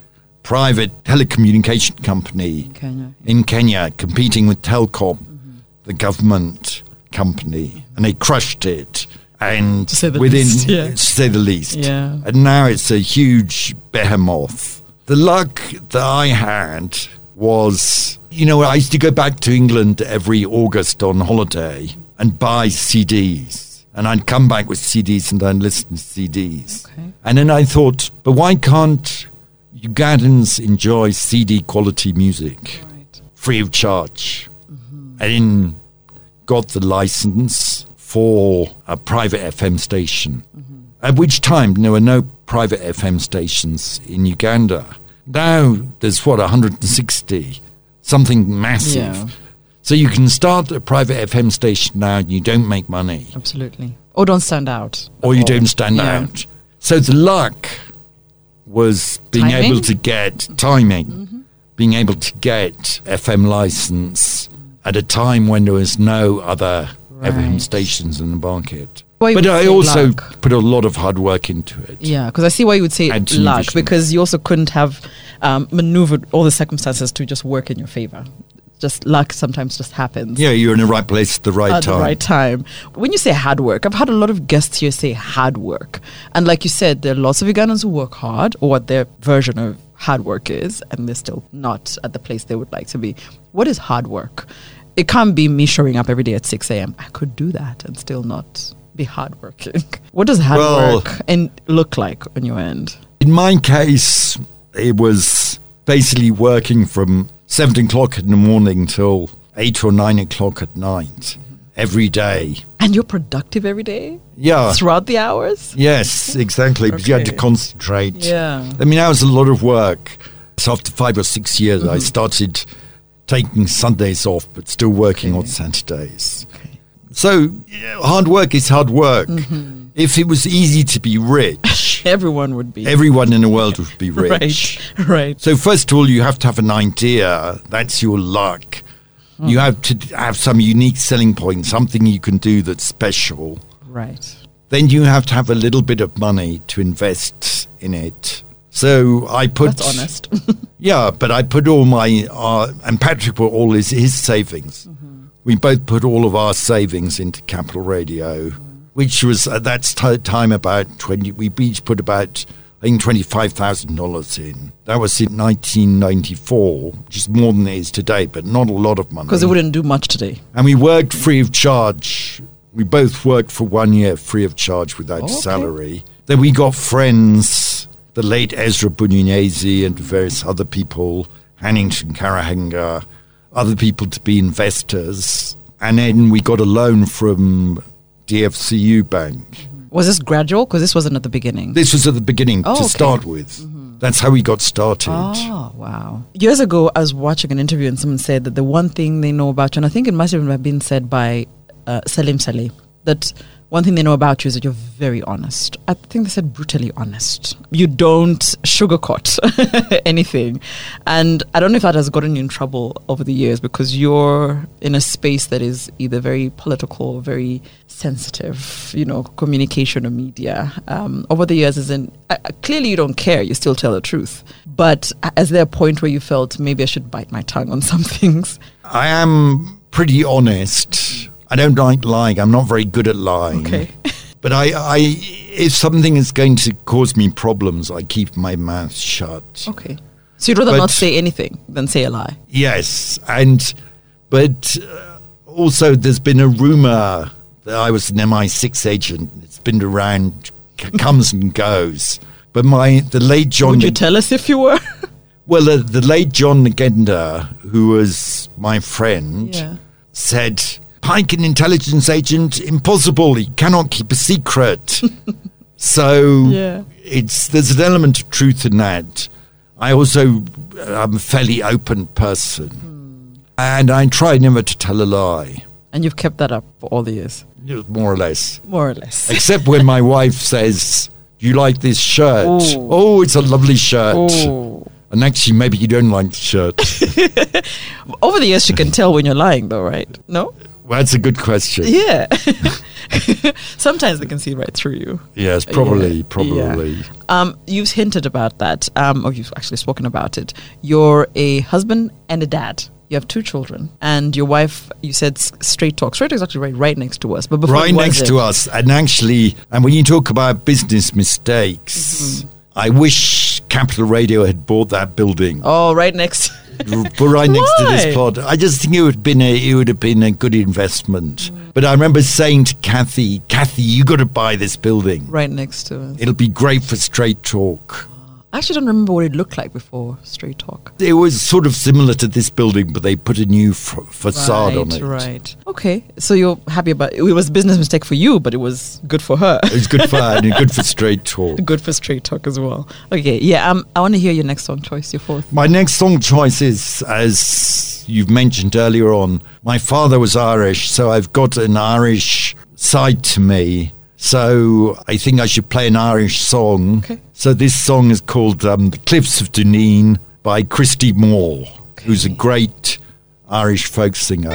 private telecommunication company In Kenya. in Kenya, competing with Telkom, mm-hmm. the government company, and they crushed it. And To say the within, least, yeah. to say the least, Yeah. and now it's a huge behemoth. The luck that I had was, you know, I used to go back to England every August on holiday and buy CDs. And I'd come back with CDs and then listen to CDs. Okay. And then I thought, but why can't Ugandans enjoy CD quality music Right. free of charge? Mm-hmm. And then got the license for a private FM station. Mm-hmm. At which time there were no private FM stations in Uganda. Now there's what 160, something massive. Yeah. So you can start a private FM station now and you don't make money Absolutely. Or don't stand out. or you all. don't stand Yeah. out. So the luck was being Timing? Mm-hmm. able to get timing, being able to get FM license at a time when there was no other FM stations in the market. Why but I also luck. put a lot of hard work into it. Yeah, because I see why you would say luck, because you also couldn't have um, maneuvered all the circumstances to just work in your favor. Just luck sometimes just happens. Yeah, you're in the right place at the right at time. the right time. When you say hard work, I've had a lot of guests here say hard work. And like you said, there are lots of Ugandans who work hard, or what their version of hard work is, and they're still not at the place they would like to be. What is hard work? It can't be me showing up every day at 6 a.m. I could do that and still not be hardworking. What does hard Well- work and look like on your end? In my case, it was basically working from seven o'clock in the morning till eight or nine o'clock at night every day. And you're productive every day Yeah. throughout the hours? Yes, exactly. But you had to concentrate. Yeah. I mean, that was a lot of work. So after five or six years, Mm-hmm. I started taking Sundays off, but still working on Saturdays. So yeah, hard work is hard work. Mm-hmm. If it was easy to be rich, Everyone would be. everyone in the world would be rich. Right. Right. So first of all, you have to have an idea. That's your luck. You have to have some unique selling point, something you can do that's special. Right. Then you have to have a little bit of money to invest in it. So I put That's honest. Yeah, but I put all my uh, and Patrick put all his his savings. We both put all of our savings into Capital Radio, which was uh, at that time about twenty. We each put about I think twenty five thousand dollars in. That was in nineteen ninety four, which is more than it is today, but not a lot of money. Because it wouldn't do much today. and we worked free of charge. We both worked for one year free of charge without Okay. salary. Then we got friends, the late Ezra Bunyezi and various other people, Hannington Karuhanga, other people to be investors. And then we got a loan from DFCU Bank. Was this gradual? Because this wasn't at the beginning. This was at the beginning Oh, to okay. start with. That's how we got started. Oh, wow. Years ago, I was watching an interview and someone said that the one thing they know about you, and I think it must have been said by uh, Salim Saleh, that one thing they know about you is that you're very honest. I think they said brutally honest. You don't sugarcoat anything. And I don't know if that has gotten you in trouble over the years because you're in a space that is either very political or very sensitive, you know, communication or media. Um, over the years, in, uh, clearly you don't care, you still tell the truth. But is there a point where you felt maybe I should bite my tongue on some things? I am pretty honest. I don't like lying. I'm not very good at lying. Okay. But I, I, if something is going to cause me problems, I keep my mouth shut. Okay. So you'd rather But- not say anything than say a lie. Yes, and but uh, also there's been a rumor that I was an MI6 agent. It's been around, c- comes and goes. But my the late John, Would you tell us if you were? well, the, the late John Nagenda, who was my friend, yeah. said, "Pike, an intelligence agent, impossible. He cannot keep a secret." so Yeah. it's there's an element of truth in that. I also uh, I'm a fairly open person, hmm. and I try never to tell a lie, And you've kept that up for all the years, more or less. more or less. Except when my wife says, "Do you like this shirt?" Ooh. Oh, it's a lovely shirt. Oh. And actually, maybe you don't like the shirt. Over the years, you can tell when you're lying, though, right? No? Well, that's a good question. Yeah. Sometimes they can see right through you. Yes, probably, Yeah. probably. Yeah. Um, you've hinted about that, um, or you've actually spoken about it. You're a husband and a dad. You have two children, and your wife. You said straight talk. Straight talk is actually right, right next to us. But before right next it- to us. And actually, and when you talk about business mistakes, I wish Capital Radio had bought that building. Oh, right next. Right next to this pod, I just think it would have been a it would have been a good investment. But I remember saying to Kathy, Kathy, you got to buy this building. right next to us. It'll be great for straight talk. I actually don't remember what it looked like before straight talk. It was sort of similar to this building, but they put a new f- facade on it. Right. Okay. So you're happy about it. It was a business mistake for you, but it was good for her. It was good for and good for straight talk. good for straight talk as well. Okay. Yeah. Um. I want to hear your next song choice. Your fourth. My next song choice is, as you've mentioned earlier on, my father was Irish, so I've got an Irish side to me. So I think I should play an Irish song. Okay. So this song is called um, The Cliffs of Dooneen by Christy Moore, who's a great Irish folk singer.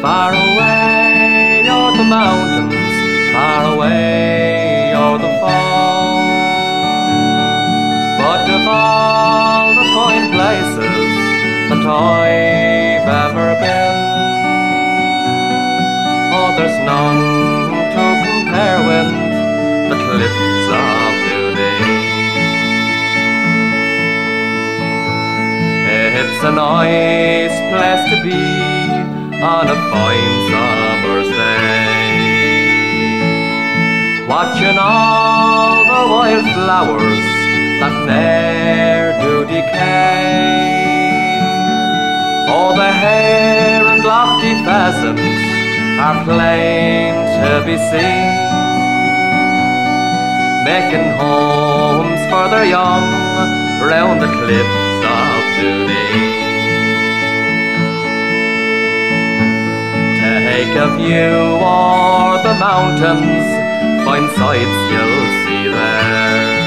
Far away are the mountains, far away are the foam. But of all the fine places that I've ever been, oh, there's none to compare with the cliffs of It's a nice place to be on a fine summer's day. Watching all the wild flowers that ne'er do decay. All the hare and lofty pheasants are plain to be seen making homes for their young round the cliffs Take a view o'er the mountains, fine sights you'll see there.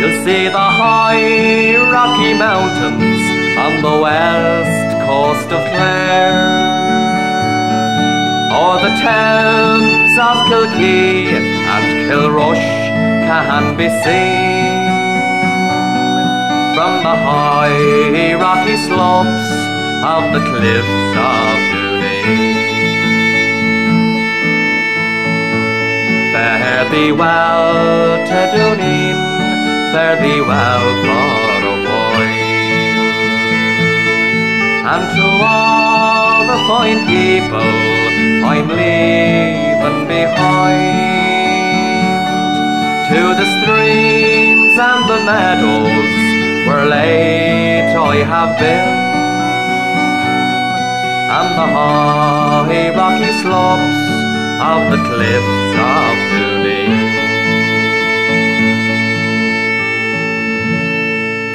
You'll see the high Rocky Mountains on the west coast of Clare. Or the towns of Kilkee and Kilrush can be seen from the high rocky slopes of the cliffs of Dooneen. Fare thee well, Tedunin, fare thee well for a while. And to all the fine people I'm leaving behind, to the streams and the meadows where late I have been, and the high rocky slopes of the cliffs of Dooney.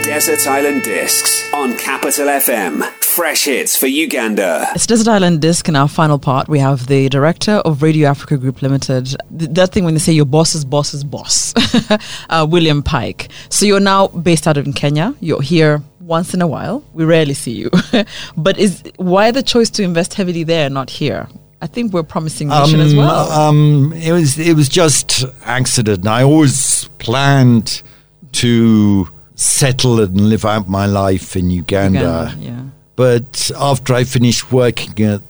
Desert Island Discs on Capital FM. Fresh hits for Uganda. It's Desert Island Disc in our final part. We have the director of Radio Africa Group Limited. Th- That thing when they say your boss's boss's boss, uh, William Pike. So you're now based out in Kenya. You're here once in a while. We rarely see you. but is why the choice to invest heavily there and not here? I think we're promising nation as well. Um, it was it was just accident. I always planned to settle and live out my life in Uganda. Uganda, yeah. But after I finished working at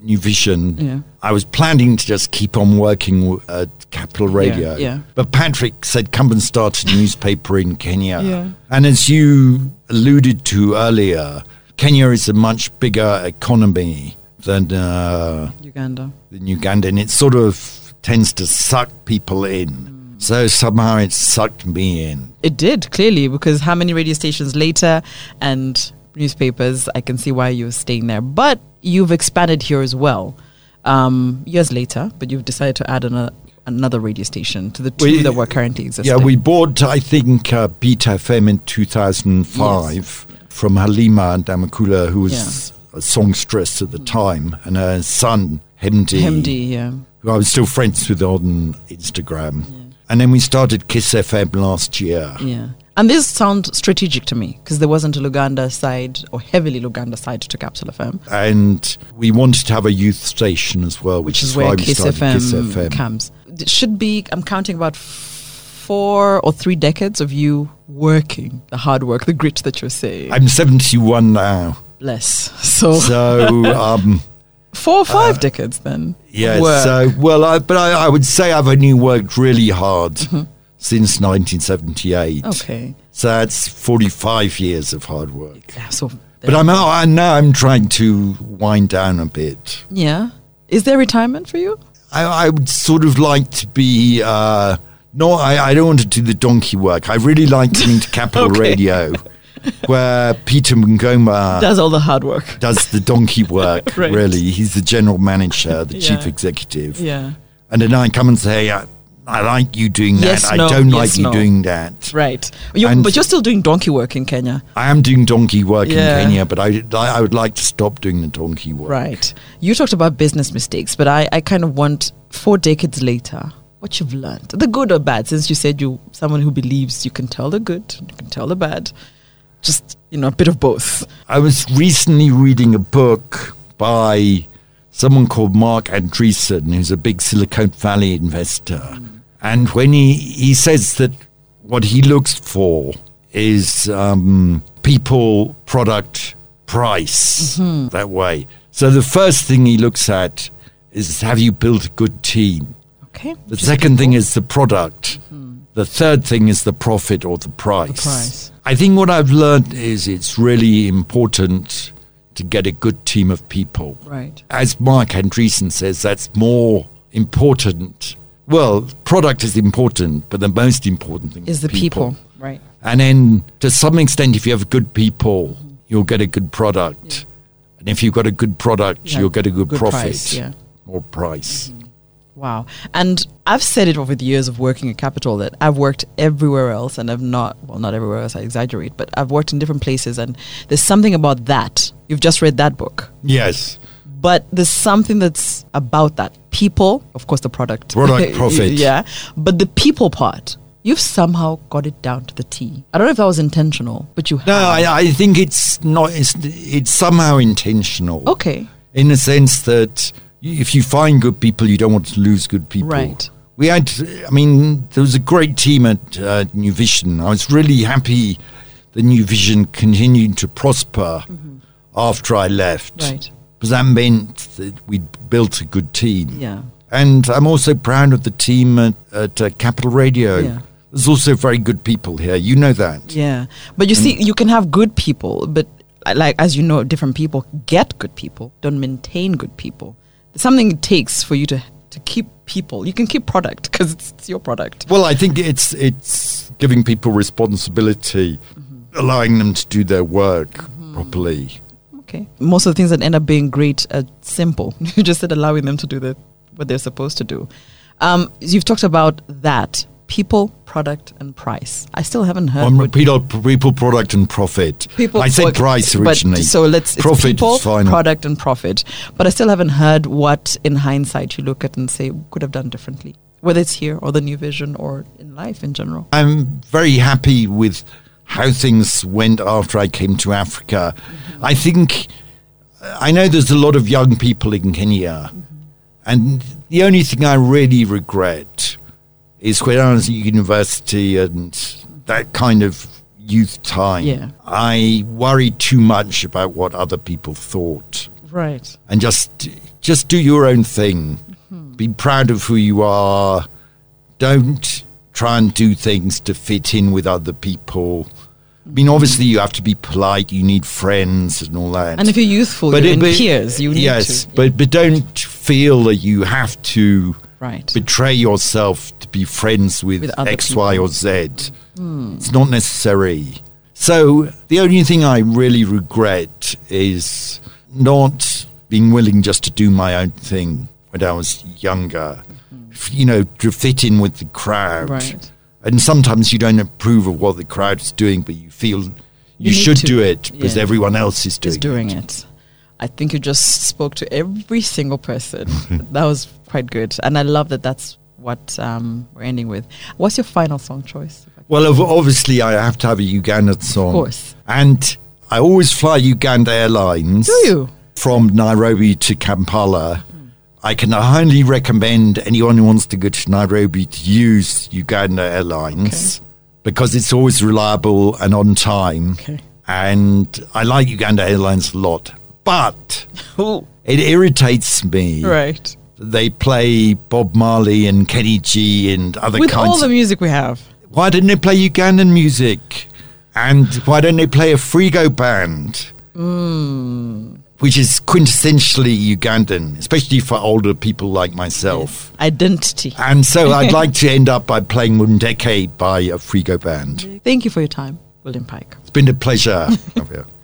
New Vision, Yeah. I was planning to just keep on working at Capital Radio. yeah. But Patrick said, "Come and start a newspaper in Kenya." Yeah. And as you alluded to earlier, Kenya is a much bigger economy than. Uh, Uganda. than Uganda, and it sort of tends to suck people in. So somehow it sucked me in. It did clearly because how many radio stations later and newspapers? I can see why you're staying there, but you've expanded here as well. Um, years later, but you've decided to add an, another radio station to the two We- that were currently existing. Yeah, we bought, I think, uh, Beat FM in 2005 from Halima Namakula, who was a songstress at the time, and her son, Hemdi, Hemdi, yeah. who I was still friends with on Instagram. And then we started Kiss FM last year. Yeah. And this sounds strategic to me because there wasn't a Luganda side or heavily Luganda side to Capital FM, And we wanted to have a youth station as well, which, which is why where Kiss FM, Kiss FM. comes. It should be, I'm counting about four or three decades of you working, the hard work, the grit that you're saying. I'm 71 now. Bless. So, So, um, four or five decades then. yeah, so, well, I, but I, I would say I've only worked really hard Mm-hmm. Since 1978. Okay. So that's 45 years of hard work. Yeah, so, But I'm I now I'm trying to wind down a bit. yeah. Is there retirement for you? I, I would sort of like to be. Uh, no, I, I don't want to do the donkey work. I really like to Capital Okay. Radio, where Peter Mungoma Does all the hard work. does the donkey work. Right. Really, he's the general manager, the chief executive. Yeah. And then I come and say, I, I like you doing that. Yes, I no, don't yes, like you no. doing that. Right. You, And- but you're still doing donkey work in Kenya. I am doing donkey work Yeah. in Kenya, but I, I would like to stop doing the donkey work. Right. You talked about business mistakes, but I, I kind of want four decades later what you've learned, the good or bad, since you said you're someone who believes you can tell the good, you can tell the bad. Just, you know, a bit of both. I was recently reading a book by someone called Marc Andreessen, who's a big Silicon Valley investor. Mm. And when he, he says that what he looks for is um, people, product, price, that way. So the first thing he looks at is have you built a good team? Okay. The second thing is the product. The third thing is the profit or the price. price. I think what I've learned is it's really important to get a good team of people. Right. As Marc Andreessen says, that's more important. Well, product is important, but the most important thing Is the people. Right. And then to some extent, if you have good people, you'll get a good product. And if you've got a good product, Yeah, you'll get a good, good profit price, yeah. or price. Mm-hmm. Wow. And I've said it over the years of working at Capital that I've worked everywhere else and I've not, well, not everywhere else, I exaggerate, but I've worked in different places and there's something about that. You've just read that book. Yes. But there's something that's about that. People, of course, the product. Product, profit. yeah. But the people part, you've somehow got it down to the T. I don't know if that was intentional, but you have. No, I, I think it's not. It's, it's somehow intentional. Okay. In the sense that if you find good people, you don't want to lose good people. Right. We had. I mean, there was a great team at uh, New Vision. I was really happy the New Vision continued to prosper after I left. Mm-hmm. Right. Because that meant that we'd built a good team. Yeah. And I'm also proud of the team at, at uh, Capital Radio. Yeah. There's also very good people here. You know that. Yeah, but you see, you can have good people, but uh, like as you know, different people get good people, don't maintain good people. There's something it takes for you to to keep people. You can keep product because it's, it's your product. Well, I think it's it's giving people responsibility, allowing them to do their work properly. Okay, most of the things that end up being great are simple. You just said allowing them to do the what they're supposed to do. Um, you've talked about that people, product, and price. I still haven't heard. On what- people, people, product, and profit. people I said okay, price but- originally. so let's it's profit people, is fine. product, and profit. But I still haven't heard what, in hindsight, you look at and say could have done differently, whether it's here or the new vision or in life in general. I'm very happy with how things went after I came to Africa. I think I know there's a lot of young people in Kenya, and the only thing I really regret is when I was at university and that kind of youth time. Yeah. I worried too much about what other people thought Right. and just just do your own thing. Mm-hmm. Be proud of who you are. Don't try and do things to fit in with other people. I mean, obviously, you have to be polite. You need friends and all that. And if you're youthful, you're in peers. You need yes, to. but but don't feel that you have to Right. betray yourself to be friends with, With X, Y, people. or Z. Hmm. It's not necessary. So the only thing I really regret is not being willing just to do my own thing when I was younger. F- You know, to fit in with the crowd. Right. And sometimes you don't approve of what the crowd is doing, but you feel you, You should to. do it because Yeah. everyone else is doing, is doing it. I think you just spoke to every single person. that was quite good, and I love that. That's what um, we're ending with. What's your final song choice? Well, obviously, I have to have a Ugandan song. Of course. And I always fly Uganda Airlines. Do you? From Nairobi to Kampala. I can highly recommend anyone who wants to go to Nairobi to use Uganda Airlines because it's always reliable and on time. Okay. And I like Uganda Airlines a lot. But Oh, it irritates me. right. They play Bob Marley and Kenny G and other With kinds all the music we have. why didn't they play Ugandan music? And why don't they play Afrigo Band? Hmm. Which is quintessentially Ugandan, especially for older people like myself. Identity. And so I'd like to end up by playing Mundeke by Afrigo Band. Thank you for your time, William Pike. It's been a pleasure.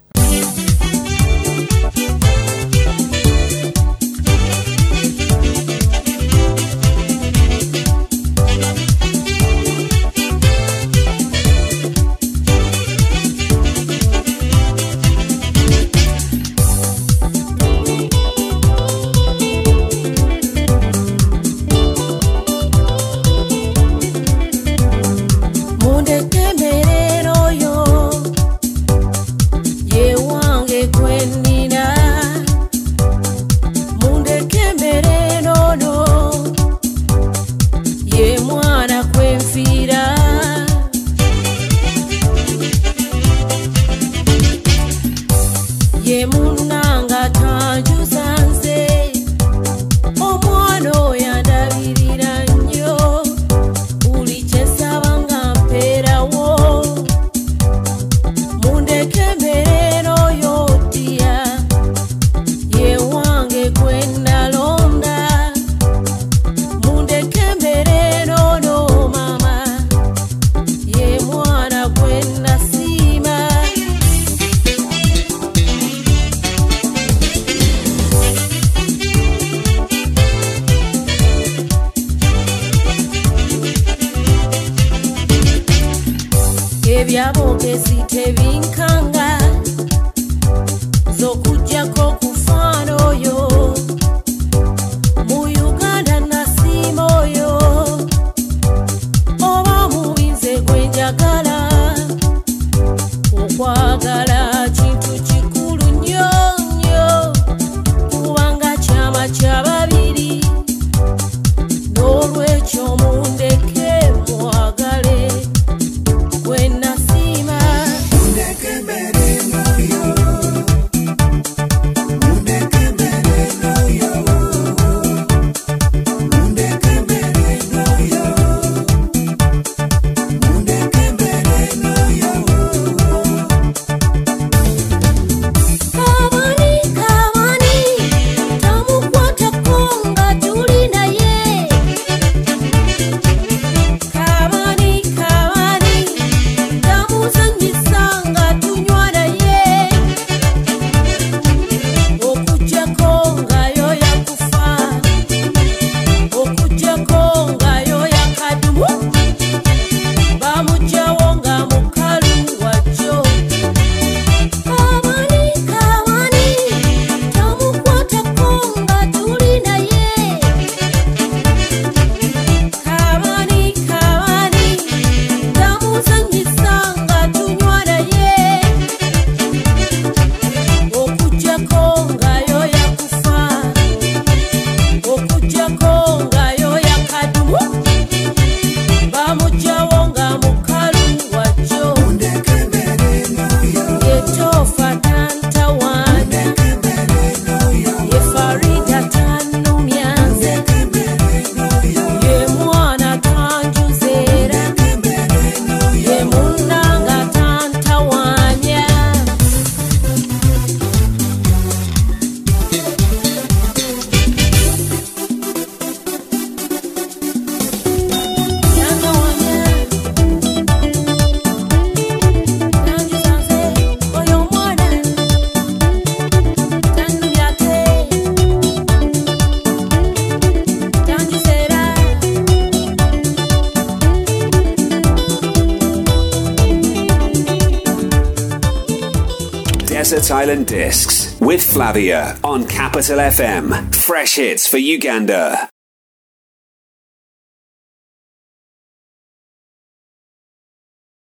On Capital FM. Fresh hits for Uganda.